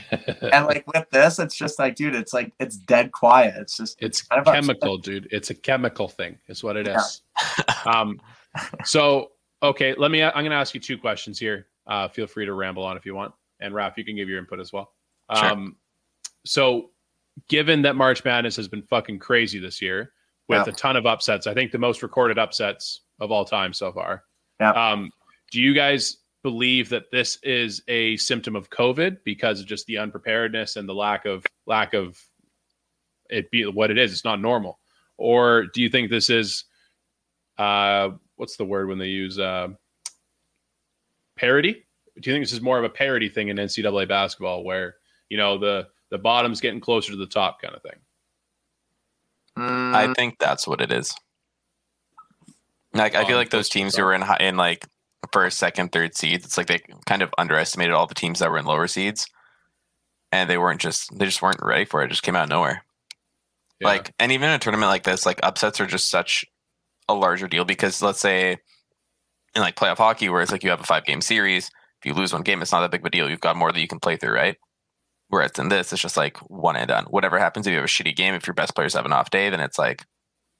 And like with this, it's just like, dude, it's like it's dead quiet. It's just it's kind of chemical, dude. It's a chemical thing, is what it Yeah. is. um, so okay, let me. I'm going to ask you two questions here. Uh, feel free to ramble on if you want, and Raph, you can give your input as well. Sure. Um, so, given that March Madness has been fucking crazy this year with Yeah. a ton of upsets, I think the most recorded upsets of all time so far. Yeah. Um, do you guys believe that this is a symptom of COVID because of just the unpreparedness and the lack of lack of it be what it is? It's not normal, or do you think this is uh, what's the word when they use uh, parody? Do you think this is more of a parody thing in NCAA basketball, where you know the the bottom's getting closer to the top, kind of thing? I think that's what it is. Like I feel like those teams who were in high, in like first, second, third seeds, it's like they kind of underestimated all the teams that were in lower seeds, and they weren't just they just weren't ready for it. It just came out of nowhere. Yeah. Like, and even in a tournament like this, like upsets are just such a larger deal because let's say in like playoff hockey, where it's like you have a five game series, if you lose one game, it's not that big of a deal. You've got more that you can play through, right? Whereas in this, it's just like one and done. Whatever happens if you have a shitty game, if your best players have an off day, then it's like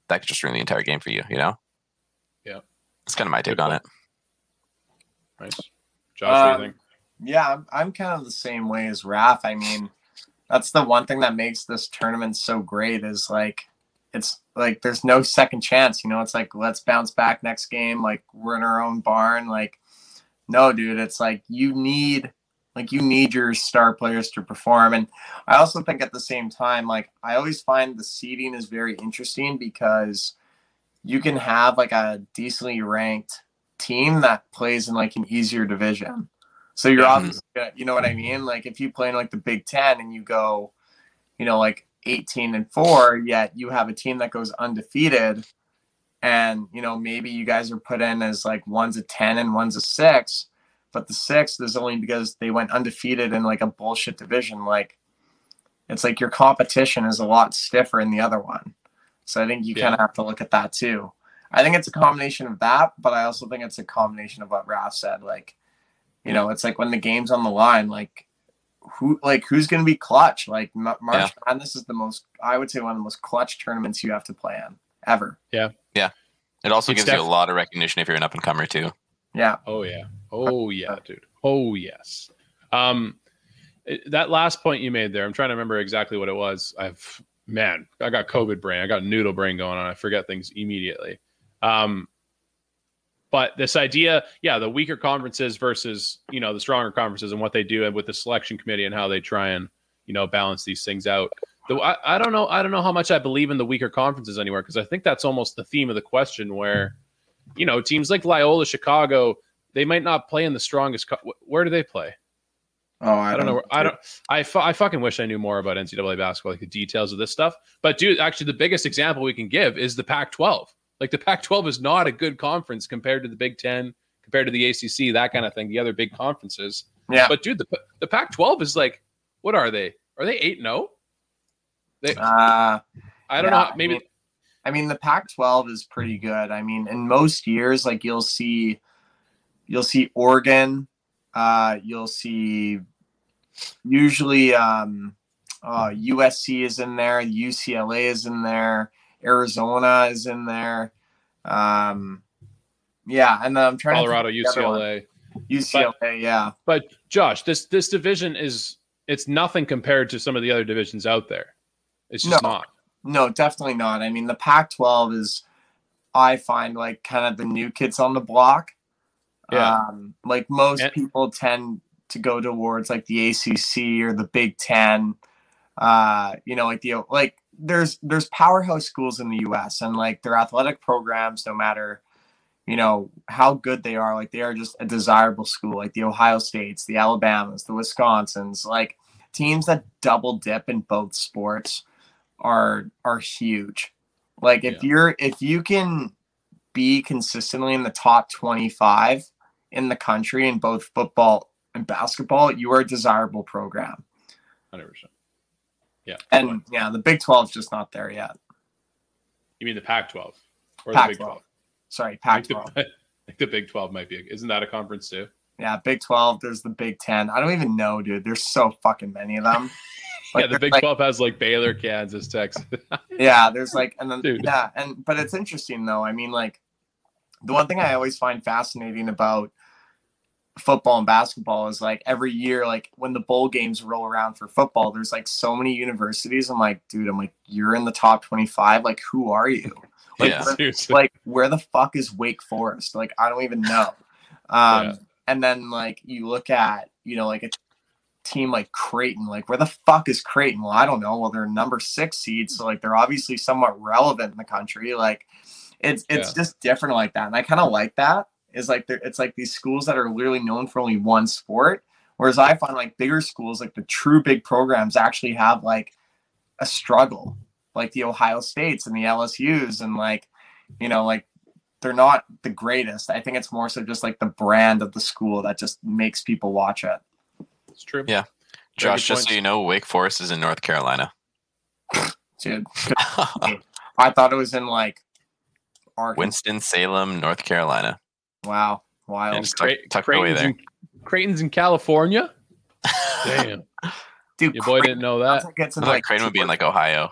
that could just ruin the entire game for you. You know? Yeah. It's kind of my take Good on point. it. nice, Josh. what do Um, you think? yeah, I'm, I'm kind of the same way as Raph. I mean, that's the one thing that makes this tournament so great is like it's like there's no second chance. You know, it's like let's bounce back next game. Like we're in our own barn. Like no, dude, it's like you need like you need your star players to perform. And I also think at the same time, like I always find the seeding is very interesting because you can have like a decently ranked team that plays in like an easier division. So you're Yeah. obviously, gonna- you know what I mean? Like if you play in like the Big Ten and you go, you know, like 18 and four, yet you have a team that goes undefeated, and you know maybe you guys are put in as like one's a 10 and one's a six, but the sixth is only because they went undefeated in like a bullshit division. Like it's like your competition is a lot stiffer in the other one. So I think you Yeah. kind of have to look at that too. I think it's a combination of that, but I also think it's a combination of what Ralph said. Like, you know, it's like when the game's on the line, like who, like who's going to be clutch? Like Ma- March Yeah. Madness is the most, I would say, one of the most clutch tournaments you have to play in ever. Yeah, yeah. It also It's gives you a lot of recognition if you're an up and comer too. Yeah, Oh yeah. Oh yeah, dude. Oh yes. Um, it- that last point you made there, I'm trying to remember exactly what it was. I've man, I got COVID brain. I got noodle brain going on. I forget things immediately. Um, but this idea, yeah, the weaker conferences versus you know the stronger conferences and what they do, and with the selection committee and how they try and you know balance these things out. The, I, I don't know. I don't know how much I believe in the weaker conferences anywhere because I think that's almost the theme of the question where you know, teams like Loyola, Chicago, they might not play in the strongest. Co- where do they play? Oh, I, I don't know. I don't. I, fu- I fucking wish I knew more about NCAA basketball, like the details of this stuff. But dude, actually, the biggest example we can give is the Pac-12. Like the Pac-12 is not a good conference compared to the Big Ten, compared to the ACC, that kind of thing. The other big conferences. Yeah. But dude, the the Pac-12 is like, what are they? Are they eight? No. They. Uh, I don't yeah, know. I Maybe. mean- I mean, the Pac-12 is pretty good. I mean, in most years, like you'll see, you'll see Oregon, uh, you'll see usually um, uh, USC is in there, UCLA is in there. Arizona is in there. Um, yeah, and then I'm trying Colorado, to think of the other one. UCLA. UCLA, yeah. But Josh, this this division is it's nothing compared to some of the other divisions out there. It's just No. not. No, definitely not. I mean, the Pac-12 is, I find like kind of the new kids on the block. Yeah. Um, like most And- people tend to go towards like the ACC or the Big Ten. Uh, you know, like the like there's there's powerhouse schools in the U.S. and like their athletic programs, no matter you know how good they are, like they are just a desirable school. Like the Ohio States, the Alabamas, the Wisconsins, like teams that double dip in both sports are are huge. Like if you're if you can be consistently in the top 25 in the country in both football and basketball, you are a desirable program. Hundred percent. Yeah. And yeah, the Big 12 is just not there yet. you mean the Pac-12 or the Big 12. 12? Sorry, Pac 12. the, I think the Big 12 might be. Isn't that a conference too? Yeah, Big 12. There's the Big 10. I don't even know, dude. There's so fucking many of them. yeah, the Big like- 12 has like Baylor, Kansas, Texas. yeah there's like and then Dude. yeah and but it's interesting though i mean like the one thing i always find fascinating about football and basketball is like every year like when the bowl games roll around for football there's like so many universities i'm like dude i'm like you're in the top 25 like who are you like, Yeah. where, like where the fuck is wake forest like i don't even know um Yeah. and then like you look at you know like a team like Creighton, like where the fuck is Creighton? Well, I don't know. Well, they're number six seed, so like they're obviously somewhat relevant in the country. Like it's it's just different like that, and I kind of like that. Is like there, it's like these schools that are literally known for only one sport, whereas I find like bigger schools, like the true big programs, actually have like a struggle, like the Ohio States and the LSU's, and like you know like they're not the greatest. I think it's more so just like the brand of the school that just makes people watch it. it's true. Yeah. Josh, good just so you know, Wake Forest is in North Carolina. Dude, I thought it was in like Arkansas. Winston Salem, North Carolina. Wow, wild. And it's tuck- Cre- tucked away Creighton's there. in, Creighton's in California. Damn, Dude, your boy Creighton didn't know that. like it's I thought like Creighton would be in like Ohio.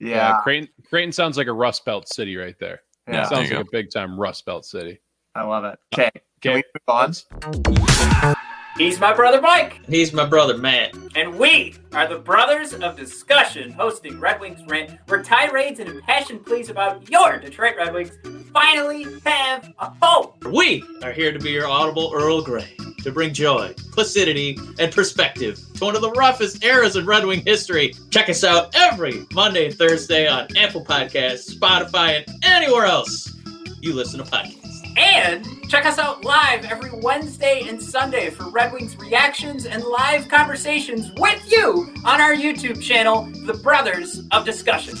yeah, Creighton, Creighton sounds like a Rust Belt city right there. yeah, Yeah. sounds there like you a big time Rust Belt city. I love it. Okay, can Okay, we move on? He's my brother Mike, He's my brother, Matt. and we are the Brothers of Discussion, hosting Red Wings Rant, where tirades and impassioned pleas about your Detroit Red Wings finally have a home. We are here to be your audible Earl Grey, to bring joy, placidity, and perspective to one of the roughest eras in Red Wing history. Check us out every Monday and Thursday on Apple Podcasts, Spotify, and anywhere else you listen to podcasts. And check us out live every Wednesday and Sunday for Red Wings reactions and live conversations with you on our YouTube channel, The Brothers of Discussion.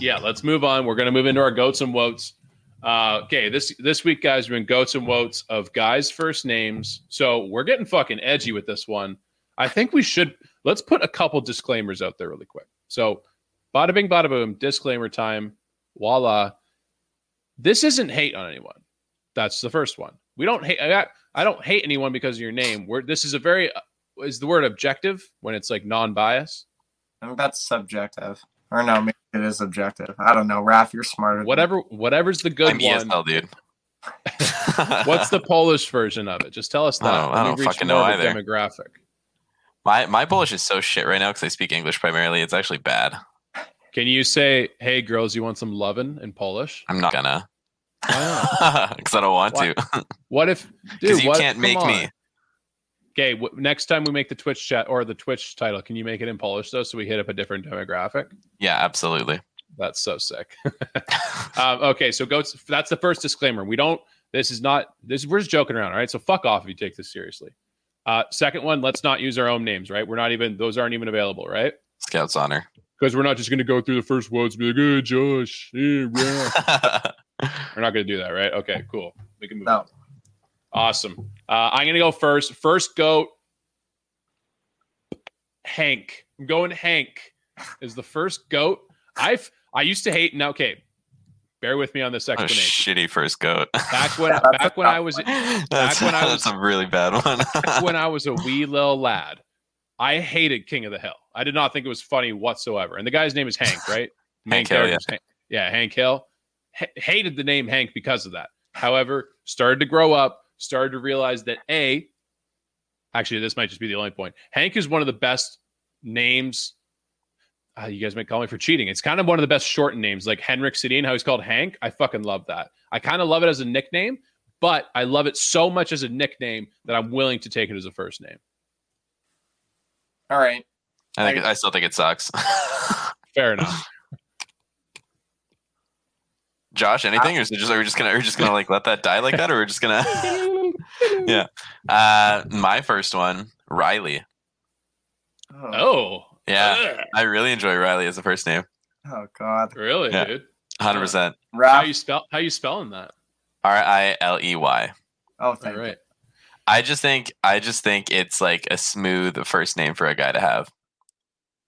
Yeah, let's move on. We're gonna move into our goats and woats. Uh, okay, this this week, guys, we're in goats and woats of guys' first names. So we're getting fucking edgy with this one. I think we should let's put a couple disclaimers out there really quick. So, bada bing, bada boom, disclaimer time. Voila. This isn't hate on anyone. That's the first one. We don't hate. I, I don't hate anyone because of your name. We're this is a very uh, is the word objective when it's like non-bias. I think that's subjective. Or no, maybe it is objective. I don't know. Raph, you're smarter. than. Whatever, whatever's the good I'm one. ESL, dude. What's the Polish version of it? Just tell us that. I don't- I don't fucking know of either. Demographic. My my Polish is so shit right now because I speak English primarily. It's actually bad. Can you say, "Hey, girls, you want some lovin' in Polish"? I'm not gonna because I don't want Why? to. What if, Because you what- can't make on. me. Okay, w- next time we make the Twitch chat or the Twitch title, can you make it in Polish though, so we hit up a different demographic? Yeah, absolutely. That's so sick. um, okay, so goats. That's the first disclaimer. We don't. This is not. This we're just joking around. All right. So fuck off if you take this seriously. Uh, second one. Let's not use our own names. Right. We're not even. Those aren't even available. Right. Scouts honor. Because we're not just going to go through the first words and be like, "Hey, Josh, hey, yeah." We're not going to do that, right? Okay, cool. We can move No. on. Awesome. Uh, I'm going to go first. First goat, Hank. I'm going Hank is the first goat. I've I used to hate now. Okay, Bear with me on this What a explanation. shitty first goat. Back when back when I was that's, when I was- a really bad one. back when I was a wee little lad, I hated King of the Hill. I did not think it was funny whatsoever. And the guy's name is Hank, right? Main Hank Hill, character's Hank. Yeah, Hank Hill. H- hated the name Hank because of that. However, started to grow up, started to realize that A, actually, this might just be the only point. Hank is one of the best names. Uh, you guys might call me for cheating. It's kind of one of the best shortened names, like Henrik Sedin, how he's called Hank. I fucking love that. I kind of love it as a nickname, but I love it so much as a nickname that I'm willing to take it as a first name. All right. I think I still think it sucks. Fair enough. Josh, anything, or is it just are we just gonna are we just gonna like let that die like that, or we're just gonna? yeah. Uh, my first one, Riley. Oh, Oh, Yeah, Ugh. I really enjoy Riley as a first name. oh God. really, Yeah. dude? Hundred percent. How Rap. you spell? How you spelling that? R I L E Y. Oh, All thank you. right. I just think I just think it's like a smooth first name for a guy to have.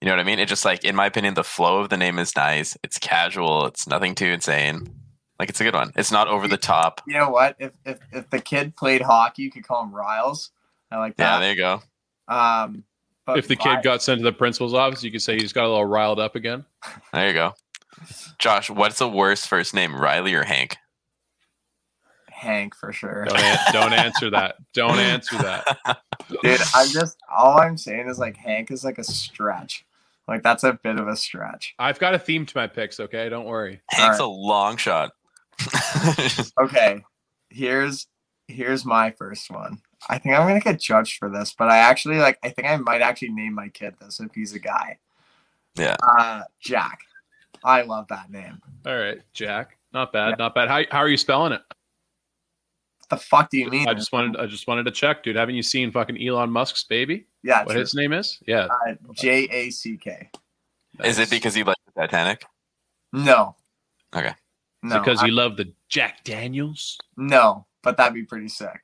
You know what I mean? It just like in my opinion, the flow of the name is nice. It's casual. It's nothing too insane. Like it's a good one. It's not over the top. You know what? If if if the kid played hockey, you could call him Riles. I like that. Yeah, there you go. um, but If the Vi- kid got sent to the principal's office, you could say he's got a little riled up again. There you go. Josh, what's the worst first name, Riley or Hank? Hank for sure, Don't an- don't answer that. Don't answer that. dude. I'm just all I'm saying is like Hank is like a stretch. Like that's a bit of a stretch. I've got a theme to my picks. Okay, don't worry. Hank's a long shot. Okay, here's here's my first one. I think I'm gonna get judged for this, but I actually like. I think I might actually name my kid this if he's a guy. Yeah. Uh, Jack. I love that name. All right, Jack. Not bad. Not bad. How, how are you spelling it? the fuck do you mean? I just wanted I just wanted to check, dude. Haven't you seen fucking Elon Musk's baby? yeah, What true. his name is? Yeah. Uh, J A C K. Is it because he like the Titanic? No. Okay. No. because I- you love the Jack Daniels? no, but that'd be pretty sick.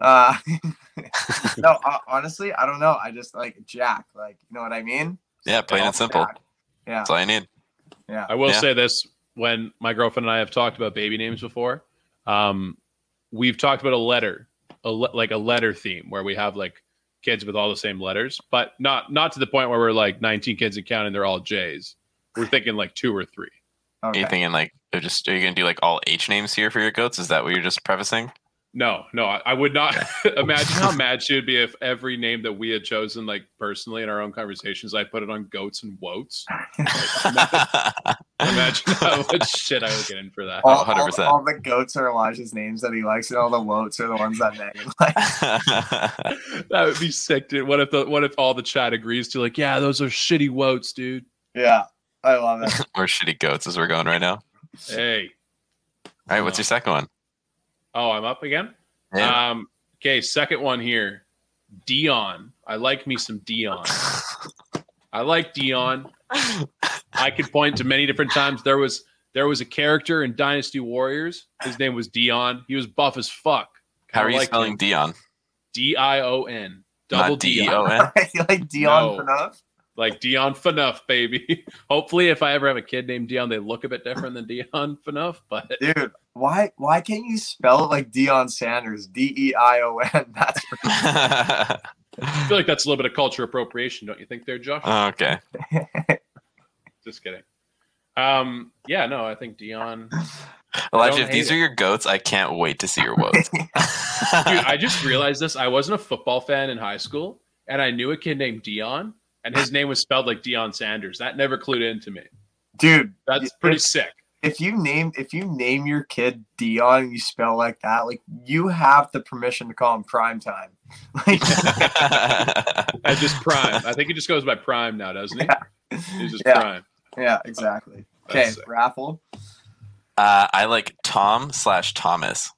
Uh, no, uh, honestly, I don't know. I just like Jack. Like, you know what I mean? Yeah, plain and simple. Jack. Yeah, That's all you need. yeah. I will Yeah. say this: when my girlfriend and I have talked about baby names before, um, we've talked about a letter, a le- like a letter theme where we have like kids with all the same letters, but not not to the point where we're like 19 kids and counting. They're all J's. We're thinking like two or three. Are you Okay. thinking like just are you gonna do like all H names here for your goats? Is that what you're just prefacing? No, no, I, I would not imagine how mad she would be if every name that we had chosen, like personally in our own conversations, I put it on goats and woats. Imagine how much shit I would get in for that. All, all, 100%. all the goats are Elijah's names that he likes, and all the woats are the ones that Megan likes. that would be sick, dude. What if the what if all the chat agrees to like, yeah, those are shitty woats, dude. Yeah, I love it. We're shitty goats as we're going right now. Hey, All right, what's uh, your second one? Oh, I'm up again. Yeah. Um, okay, second one here, Dion. I like me some Dion. I like Dion. I could point to many different times. There was there was a character in Dynasty Warriors. His name was Dion. He was buff as fuck. How I are you spelling him. Dion? D I O N. Double Not D E Dion. O N. you like Dion No. Phaneuf? Like Dion Phaneuf, baby. Hopefully, if I ever have a kid named Dion, they look a bit different than Dion Phaneuf. But Dude, why why can't you spell it like Deion Sanders? D E I O N. That's I feel like that's a little bit of culture appropriation, don't you think, there, Josh? okay. Just kidding. Um, yeah, no, I think Dion. Elijah, if these hate are your goats, I can't wait to see your woes. Dude, I just realized this. I wasn't a football fan in high school, and I knew a kid named Dion, and his name was spelled like Deion Sanders. That never clued into me. Dude, That's pretty if, sick. if you name if you name your kid Dion and you spell like that, like you have the permission to call him prime time. Like I just prime. I think he just goes by prime now, doesn't he? He's just Yeah. prime. yeah, exactly. Okay, sick. raffle. uh, I like Tom slash Thomas.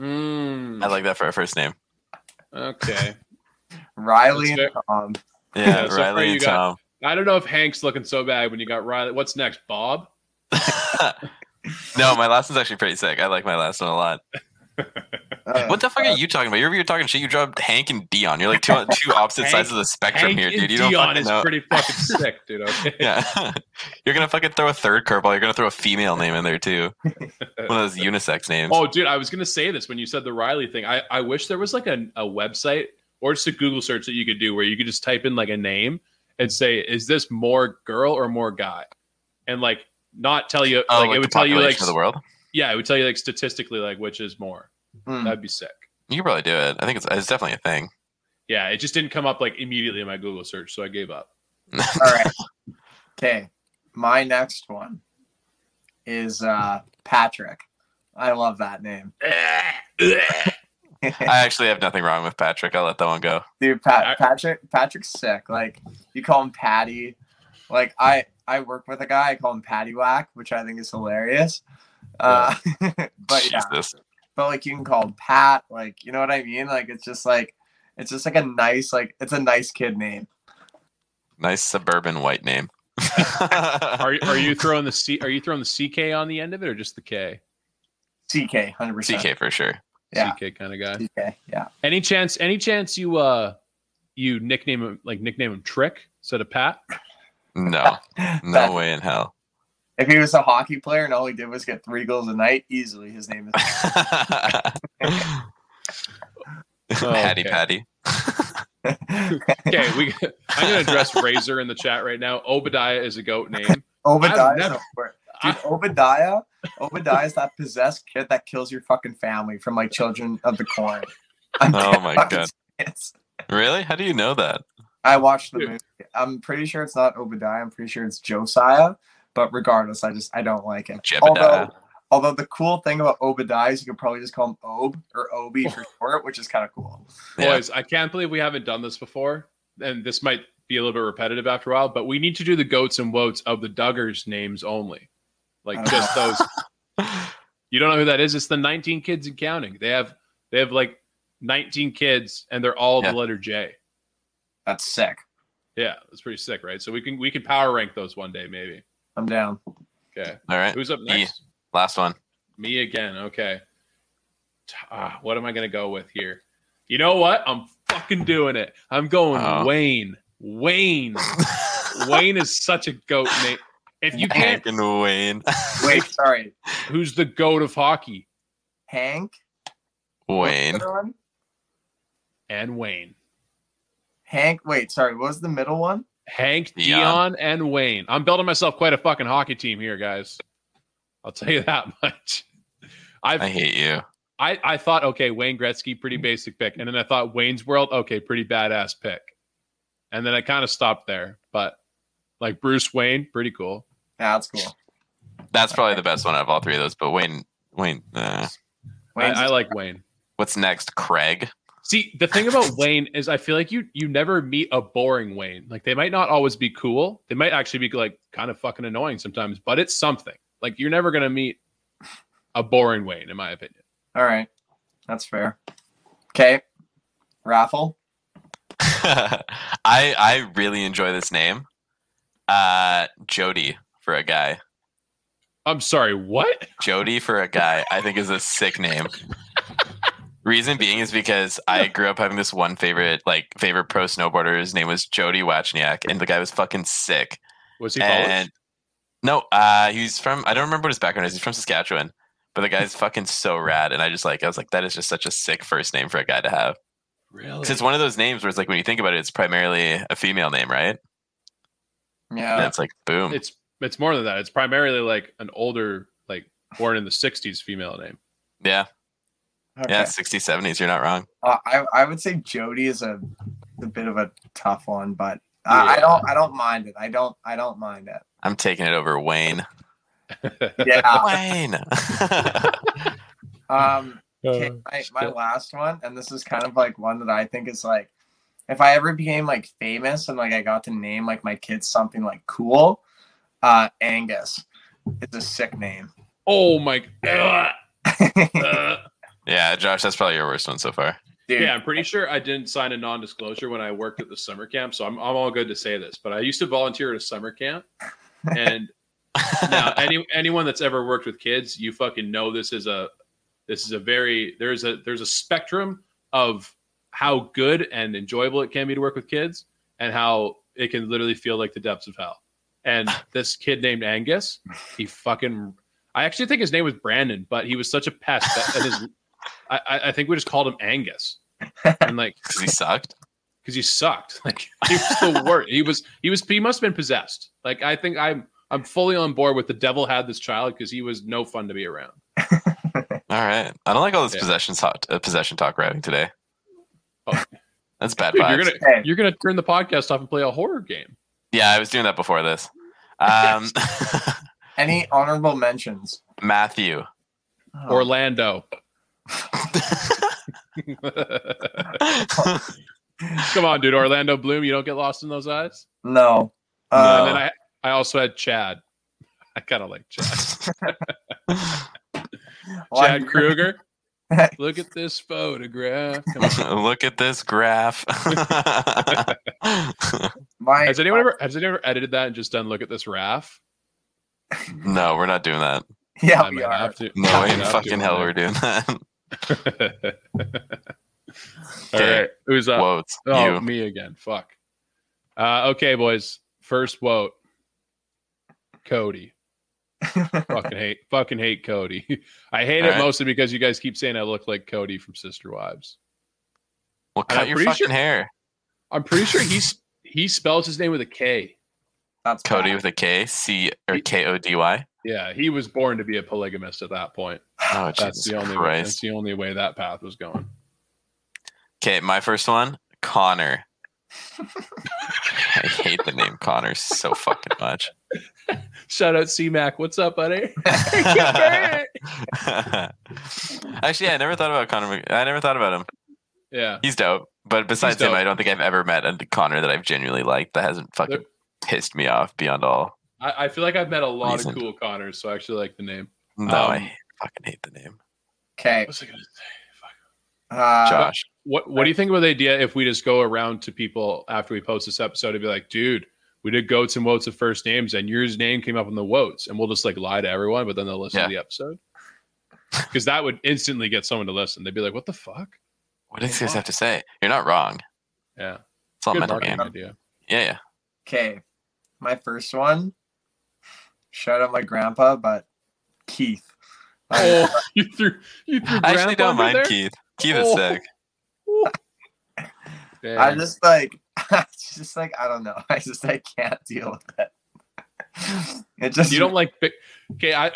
Mm, I like that for a first name. okay. Riley and Tom. Yeah, Yeah, so Riley you and got- Tom. I don't know if Hank's looking so bad when you got Riley. What's next, Bob? no, my last one's actually pretty sick. I like my last one a lot. Uh, What the fuck are you talking about? You're over here talking shit. You dropped Hank and Dion. You're like two two opposite Hank- sides of the spectrum Hank here, dude. You don't Dion fucking is know. pretty fucking sick, dude. Okay. Yeah, you're gonna fucking throw a third curveball. You're gonna throw a female name in there too. One of those unisex names. Oh, dude, I was gonna say this when you said the Riley thing. I, I wish there was like a, a website or just a Google search that you could do where you could just type in like a name and say, is this more girl or more guy? And like not tell you Oh, like, like it would tell you like population the world. yeah, it would tell you like statistically like which is more. hmm. That'd be sick. You could probably do it. I think it's, it's definitely a thing. Yeah, it just didn't come up like immediately in my Google search, so I gave up. All right. Okay. My next one is uh, Patrick. I love that name. I actually have nothing wrong with Patrick. I'll let that one go. Dude, Pat, Patrick, Patrick's sick. Like you call him Patty. Like I, I work with a guy. I call him Patty Whack, which I think is hilarious. Uh, but yeah, Jesus. but like you can call him Pat. Like you know what I mean? Like it's just like, it's just like a nice, like it's a nice kid name. Nice suburban white name. Are are you throwing the C are you throwing the CK on the end of it or just the K? CK, hundred percent. CK for sure. Yeah. CK kind of guy. CK, yeah. Any chance any chance you uh you nickname him like nickname him Trick instead of Pat? No, no way in hell. If he was a hockey player and all he did was get three goals a night, easily his name is. Patty okay. Patty. Okay, we I'm gonna address Razor in the chat right now. Obadiah is a goat name. Obadiah. I've never- Dude, Obadiah, Obadiah is that possessed kid that kills your fucking family from like Children of the Corn. I'm Oh my God. serious. Really? How do you know that? I watched the Dude. movie. I'm pretty sure it's not Obadiah. I'm pretty sure it's Josiah. But regardless, I just I don't like it. Jebediah. Although, although the cool thing about Obadiah is you could probably just call him Ob or Obi for short, which is kind of cool. Yeah. Boys, I can't believe we haven't done this before. And this might be a little bit repetitive after a while, but we need to do the goats and woats of the Duggars names only. Like just those You don't know who that is? It's the 19 kids and counting. They have they have like 19 kids and they're all Yeah. the letter J. That's sick. Yeah, that's pretty sick, right? So we can we can power rank those one day maybe. I'm down. Okay. All right. Who's up Me. next? Last one. Me again. Okay. Ah, what am I gonna go with here? You know what? I'm fucking doing it. I'm going Oh. Wayne. Wayne. Wayne is such a goat name. If you can't, Hank and Wayne. Wait, sorry. who's the goat of hockey? Hank. Wayne. What's the other one? And Wayne. Hank. Wait, sorry. What was the middle one? Hank, Dion. Dion, and Wayne. I'm building myself quite a fucking hockey team here, guys. I'll tell you that much. I've I hate you. I, I thought, okay, Wayne Gretzky, pretty basic pick. And then I thought Wayne's World, okay, pretty badass pick. And then I kind of stopped there. But like Bruce Wayne, pretty cool. Yeah, that's cool. That's probably the best one out of all three of those. But Wayne, Wayne, uh, I, I like Wayne. what's next? Craig. See, the thing about Wayne is I feel like you you never meet a boring Wayne. Like they might not always be cool. They might actually be like kind of fucking annoying sometimes, but it's something. Like you're never gonna meet a boring Wayne, in my opinion. All right, that's fair. Okay, raffle. I I really enjoy this name. Uh, Jody for a guy. I'm sorry, what? Jody for a guy, I think is a sick name. Reason being is because I grew up having this one favorite, like favorite pro snowboarder. His name was Jody Wachniak, and the guy was fucking sick. Was he Polish? And no, uh, he's from I don't remember what his background is. He's from Saskatchewan, but the guy's fucking so rad. And I just like I was like, that is just such a sick first name for a guy to have. Really? Because it's one of those names where it's like when you think about it, it's primarily a female name, right? And Yeah, it's like boom. it's it's more than that. It's primarily like an older, like born in the '60s female name. yeah, okay. yeah, 60s, 70s. You're not wrong. Uh, I I would say Jody is a a bit of a tough one, but I, I don't I don't mind it. I don't I don't mind it. I'm taking it over Wayne. Yeah. Wayne. Um. Okay, my, my last one, and this is kind of like one that I think is like, if I ever became like famous and like I got to name like my kids something like cool, uh, Angus. It's a sick name. oh my god. Uh, yeah, Josh, that's probably your worst one so far. Dude, yeah, I'm pretty sure I didn't sign a non-disclosure when I worked at the summer camp, so I'm I'm all good to say this. But I used to volunteer at a summer camp, and now any anyone that's ever worked with kids, you fucking know this is a this is a very there's a there's a spectrum of how good and enjoyable it can be to work with kids and how it can literally feel like the depths of hell. And this kid named Angus, he fucking I actually think his name was Brandon, but he was such a pest that and his I, I- I think we just called him Angus. And like Because he sucked. because he sucked. Like he was the worst. He was he was he must have been possessed. Like I think I'm I'm fully on board with the devil had this child because he was no fun to be around. All right. I don't like all this Yeah. possession talk, uh, possession talk we're having today. Oh. That's bad Dude, vibes. you're gonna Okay. you're gonna turn the podcast off and play a horror game. Yeah, I was doing that before this. Um, Any honorable mentions? Matthew. Oh, Orlando. Come on, dude. Orlando Bloom, you don't get lost in those eyes. no. and Uh, then I I also had Chad. I kind of like Chad. Chad Kroeger. Look at this photograph. Look at this graph. my, Has anyone ever has anyone ever edited that and just done look at this RAF? no, we're not doing that. Yeah, I we might are. have to. No way in fucking to. hell we're doing that. All right, who's up? Quotes. Oh, you. me again. Fuck. Uh, okay, boys. First vote. Cody. Fucking hate. Fucking hate Cody. I hate All it right. mostly because you guys keep saying I look like Cody from Sister Wives. Well, I'm cut your pretty fucking sure- hair. I'm pretty sure he's he spells his name with a K. That's Cody bad. with a K, C or K O D Y. Yeah, he was born to be a polygamist at that point. Oh, That's Jesus the only way, that's the only way that path was going. Okay, my first one, Connor. I hate the name Connor so fucking much. Shout out C-Mac. What's up, buddy? Actually, I never thought about Connor. Mc- I never thought about him. yeah. He's dope. But besides him. I don't think I've ever met a Connor that I've genuinely liked that hasn't fucking There- pissed me off beyond all. I, I feel like I've met a lot Reason. of cool Connors, so I actually like the name. No, I Um, fucking hate the name. Okay. What's I gonna say? Fuck. Uh, Josh. What What do you think about the idea if we just go around to people after we post this episode and be like, dude, we did goats and woats of first names, and yours name came up in the woats, and we'll just like lie to everyone, but then they'll listen Yeah. to the episode because that would instantly get someone to listen. They'd be like, what the fuck? What do you guys have to say? You're not wrong. Yeah, It's all good mental game. idea. Yeah, yeah. Okay. My first one. Shout out my grandpa, but Keith. Oh, you threw you threw. I actually don't mind there? Keith. Keith is Oh. sick. Damn. I just like, it's just like I don't know. I just I can't deal with it. It just you don't like big. Okay, I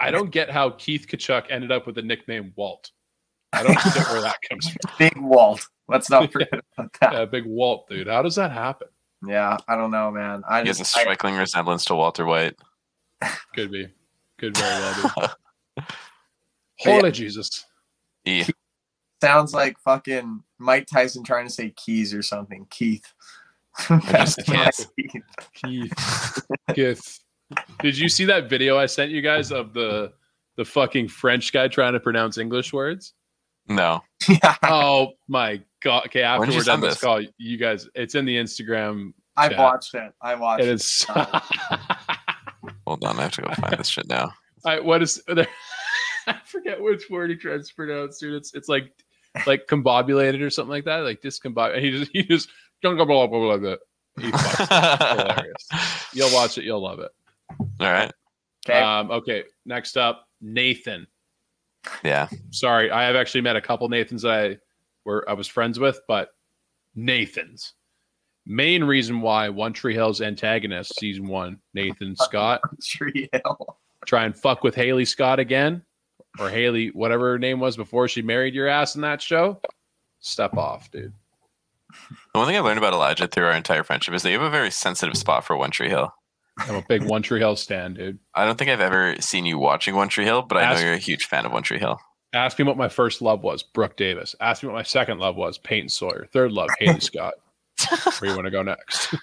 I don't get how Keith Tkachuk ended up with the nickname Walt. I don't get where that comes from. big Walt. Let's not forget about that. Yeah, big Walt, dude. How does that happen? Yeah, I don't know, man. I He has a just I, striking resemblance to Walter White. Could be. Could very well be. But Holy Jesus. E. sounds like fucking Mike Tyson trying to say keys or something. Keith. That's Keith. Keith. Keith. Keith. Did you see that video I sent you guys of the the fucking French guy trying to pronounce English words? No. Oh my god. Okay, after When did we're you done this this? call, you guys it's in the Instagram. I chat. watched it. I watched It it. is Hold on. I have to go find this shit now. I what is there, I forget which word he tries to pronounce, dude. It's it's like like combobulated or something like that, like discombobulated. He just he just blah blah blah blah blah. He hilarious. You'll watch it, you'll love it. All right. Okay. Um, okay, next up, Nathan. Yeah. Sorry, I have actually met a couple Nathans that I were I was friends with, but Nathan's main reason why One Tree Hill's antagonist, season one, Nathan Scott, Tree Hill. try and fuck with Haley Scott again, or Haley, whatever her name was before she married your ass in that show. Step off, dude. The one thing I learned about Elijah through our entire friendship is that you have a very sensitive spot for One Tree Hill. I'm a big One Tree Hill stand, dude. I don't think I've ever seen you watching One Tree Hill, but I know you're a huge fan of One Tree Hill. Ask me what my first love was, Brooke Davis. Ask me what my second love was, Peyton Sawyer. Third love, Haley Scott. Where you want to go next?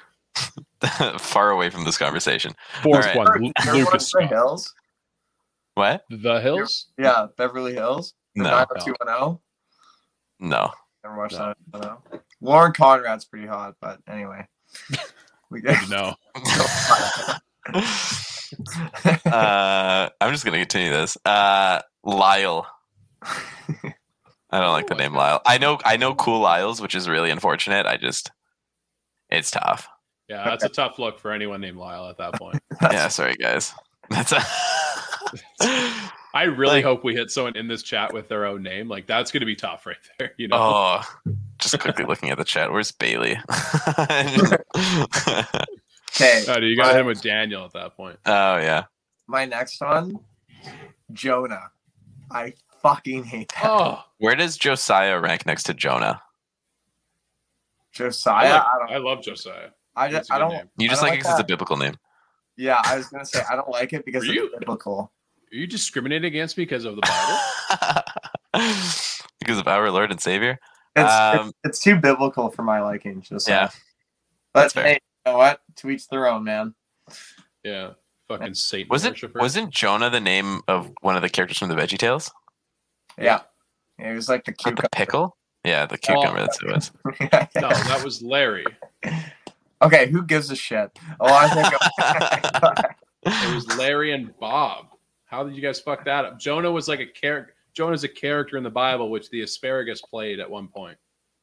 Far away from this conversation. Fourth right. one, Lu- Lucas Scott. Hills? What? The Hills? Yeah, Beverly Hills. The No. 90210. No. Never watched No. that. I don't. Lauren Conrad's pretty hot, but anyway. We Good to know. uh, I'm just gonna continue this. Uh, Lyle. I don't like the name Lyle. I know I know cool Lyles, which is really unfortunate. I just it's tough. Yeah, that's a tough look for anyone named Lyle at that point. Yeah, sorry guys. That's a I really Like- hope we hit someone in this chat with their own name. Like that's going to be tough right there. You know, Oh, just quickly looking at the chat. Where's Bailey? Okay, oh, you got him with Daniel at that point. Oh yeah. my next one, Jonah. I fucking hate that. Oh, Where does Josiah rank next to Jonah? Josiah. I, like- I, don't. I love Josiah. I That's just. a I good don't. name. You just I like don't it 'cause it's a biblical name. Yeah, I was gonna say I don't like it because it's you- biblical. Are you discriminating against me because of the Bible? because of our Lord and Savior. It's, Um, it's it's too biblical for my liking. Just Yeah. But that's fair. hey, you know what? To each their own, man. yeah, fucking Satan Was it worshiper. wasn't Jonah the name of one of the characters from the Veggie Tales? Yeah. It was like the Like cucumber. the pickle? Yeah, the cucumber. That's who it was. No, that was Larry. okay, who gives a shit? Oh, I think. It was Larry and Bob. How did you guys fuck that up? Jonah was like a character. Jonah's a character in the Bible, which the asparagus played at one point.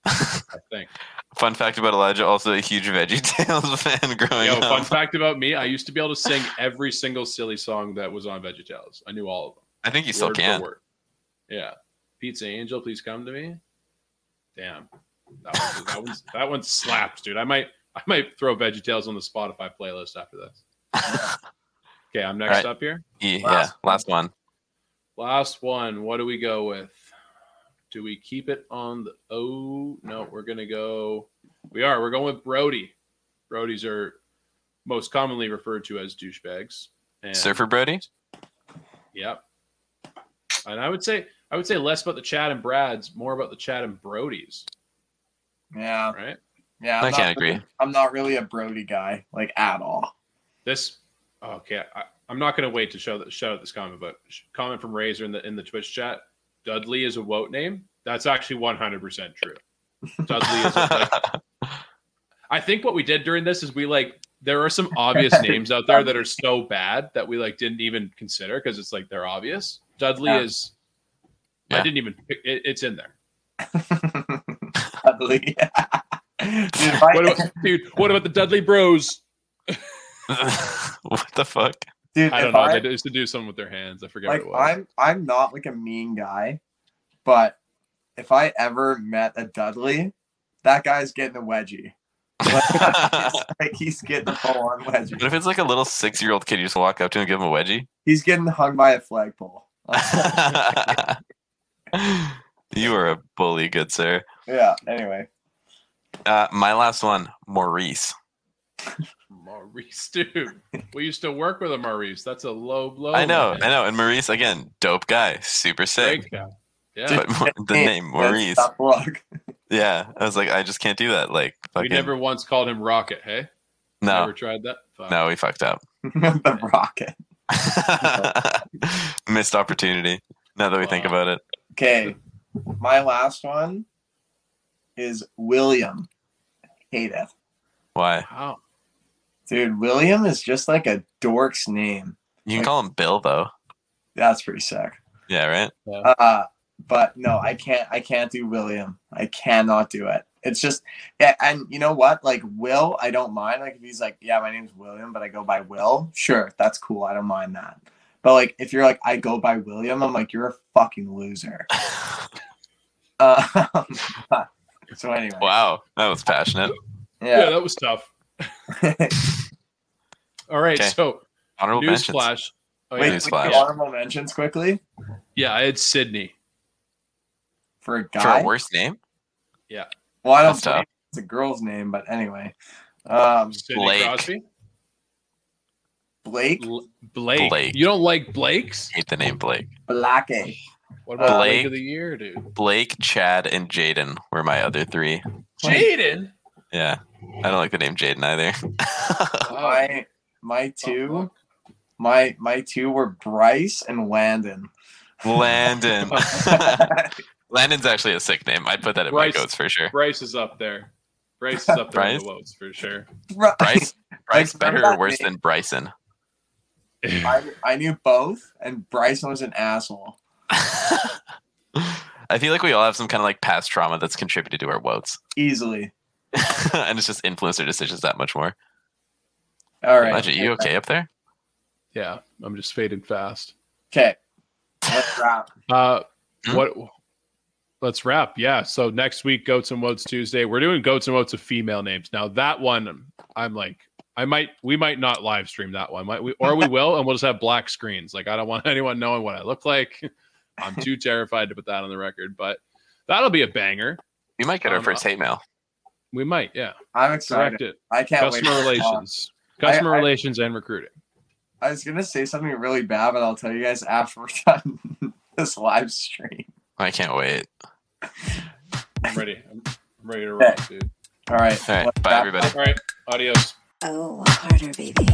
I think. Fun fact about Elijah: also a huge Veggie Tales fan growing Yo, up. fun fact about me: I used to be able to sing every single silly song that was on VeggieTales. I knew all of them. I think you still word for can. Yeah. Pizza Angel, please come to me. Damn. That one, that one, that one slaps, dude. I might I might throw VeggieTales on the Spotify playlist after this. Okay, I'm next Alright. up here. Yeah, Last last one. Last one. What do we go with? Do we keep it on the oh no, we're gonna go we are, we're going with Brody. Brodies are most commonly referred to as douchebags. And Surfer Brody. Yep. And I would say I would say less about the Chad and Brads, more about the Chad and Brodies, yeah, right? yeah. I I'm can't not really- agree. I'm not really a Brody guy, like at all. This okay. I, I'm not going to wait to show that shout out this comment, but sh- comment from Razor in the in the Twitch chat. Dudley is a woat name. That's actually 100 percent true. Dudley is. A, like, I think what we did during this is we like there are some obvious names out there that are so bad that we like didn't even consider because it's like they're obvious. Dudley Yeah. is. I didn't even. pick it, it's in there. Ugly. Dude, I- What about, dude? What about the Dudley Bros? what the fuck? dude, I don't know. I, they used to do something with their hands. I forget like what it was. I'm I'm not like a mean guy, but if I ever met a Dudley, that guy's getting a wedgie. Like, like he's getting full on wedgie. What if it's like a little six year old kid you just walk up to him and give him a wedgie? He's getting hung by a flagpole. you are a bully, good sir. yeah. Anyway, Uh, my last one, Maurice. Maurice, dude. we used to work with a Maurice. That's a low blow. I know, man. I know. And Maurice, again, dope guy, super sick. Guy. Yeah. But the name Maurice, tough yeah, I was like, I just can't do that. Like, we never once called him Rocket. Hey, no, never tried that. Fuck. no, we fucked up. the rocket. Missed opportunity. Now that we think about it, Okay, my last one is William. Hate it, why? Wow. Dude. William is just like a dork's name. You can call him Bill, though. That's pretty sick. Yeah, right. Uh, but no, I can't. I can't do William. I cannot do it. It's just, yeah, and you know what? Like Will, I don't mind. Like if he's like, yeah, my name's William, but I go by Will. Sure, that's cool. I don't mind that. But like if you're like, I go by William, I'm like, you're a fucking loser. Uh, so anyway, wow, that was passionate. Yeah, yeah. that was tough. All right, Okay. so Honorable mentions. newsflash. Oh, Wait, yeah. News wait, honorable mentions quickly yeah, I had Sydney. for a For guy. a worse name, Yeah. well, I don't That's tough. believe it's a girl's name, but anyway, um, Sydney Blake. Crosby. Blake Bl- Blake. Blake. You don't like Blake's? hate the name Blake. Blackie. What about Blake. Blake of the Year, dude? Blake, Chad, and Jaden were my other three. Jaden. Yeah, I don't like the name Jaden either. My my two, my my two were Bryce and Landon. Landon. Landon's actually a sick name. I'd put that in Bryce. my goats for sure. Bryce is up there. Bryce is up there in the votes for sure. Bryce, Bryce, better or worse name? than Bryson? I, I knew both, and Bryson was an asshole. I feel like we all have some kind of like past trauma that's contributed to our woes, Easily. and it's just influenced our decisions that much more. All right. Imagine you okay up there? Yeah, I'm just fading fast. Okay. Let's wrap. Uh, Hmm? what? Let's wrap. Yeah. So next week, Goats and Woats Tuesday. We're doing Goats and Woats of female names. Now that one, I'm like, I might, we might not live stream that one, might we, or we will, and we'll just have black screens. Like I don't want anyone knowing what I look like. I'm too terrified to put that on the record, but that'll be a banger. You might get our Um, first hate mail. We might, yeah. I'm Direct excited. it. I can't Customer wait. relations, customer I- relations, and recruiting. I was gonna say something really bad, but I'll tell you guys after we're done this live stream. I can't wait. I'm ready. I'm I'm ready to rock, dude. All right. All right, bye wrap everybody. All right. Adios. Oh, harder, baby.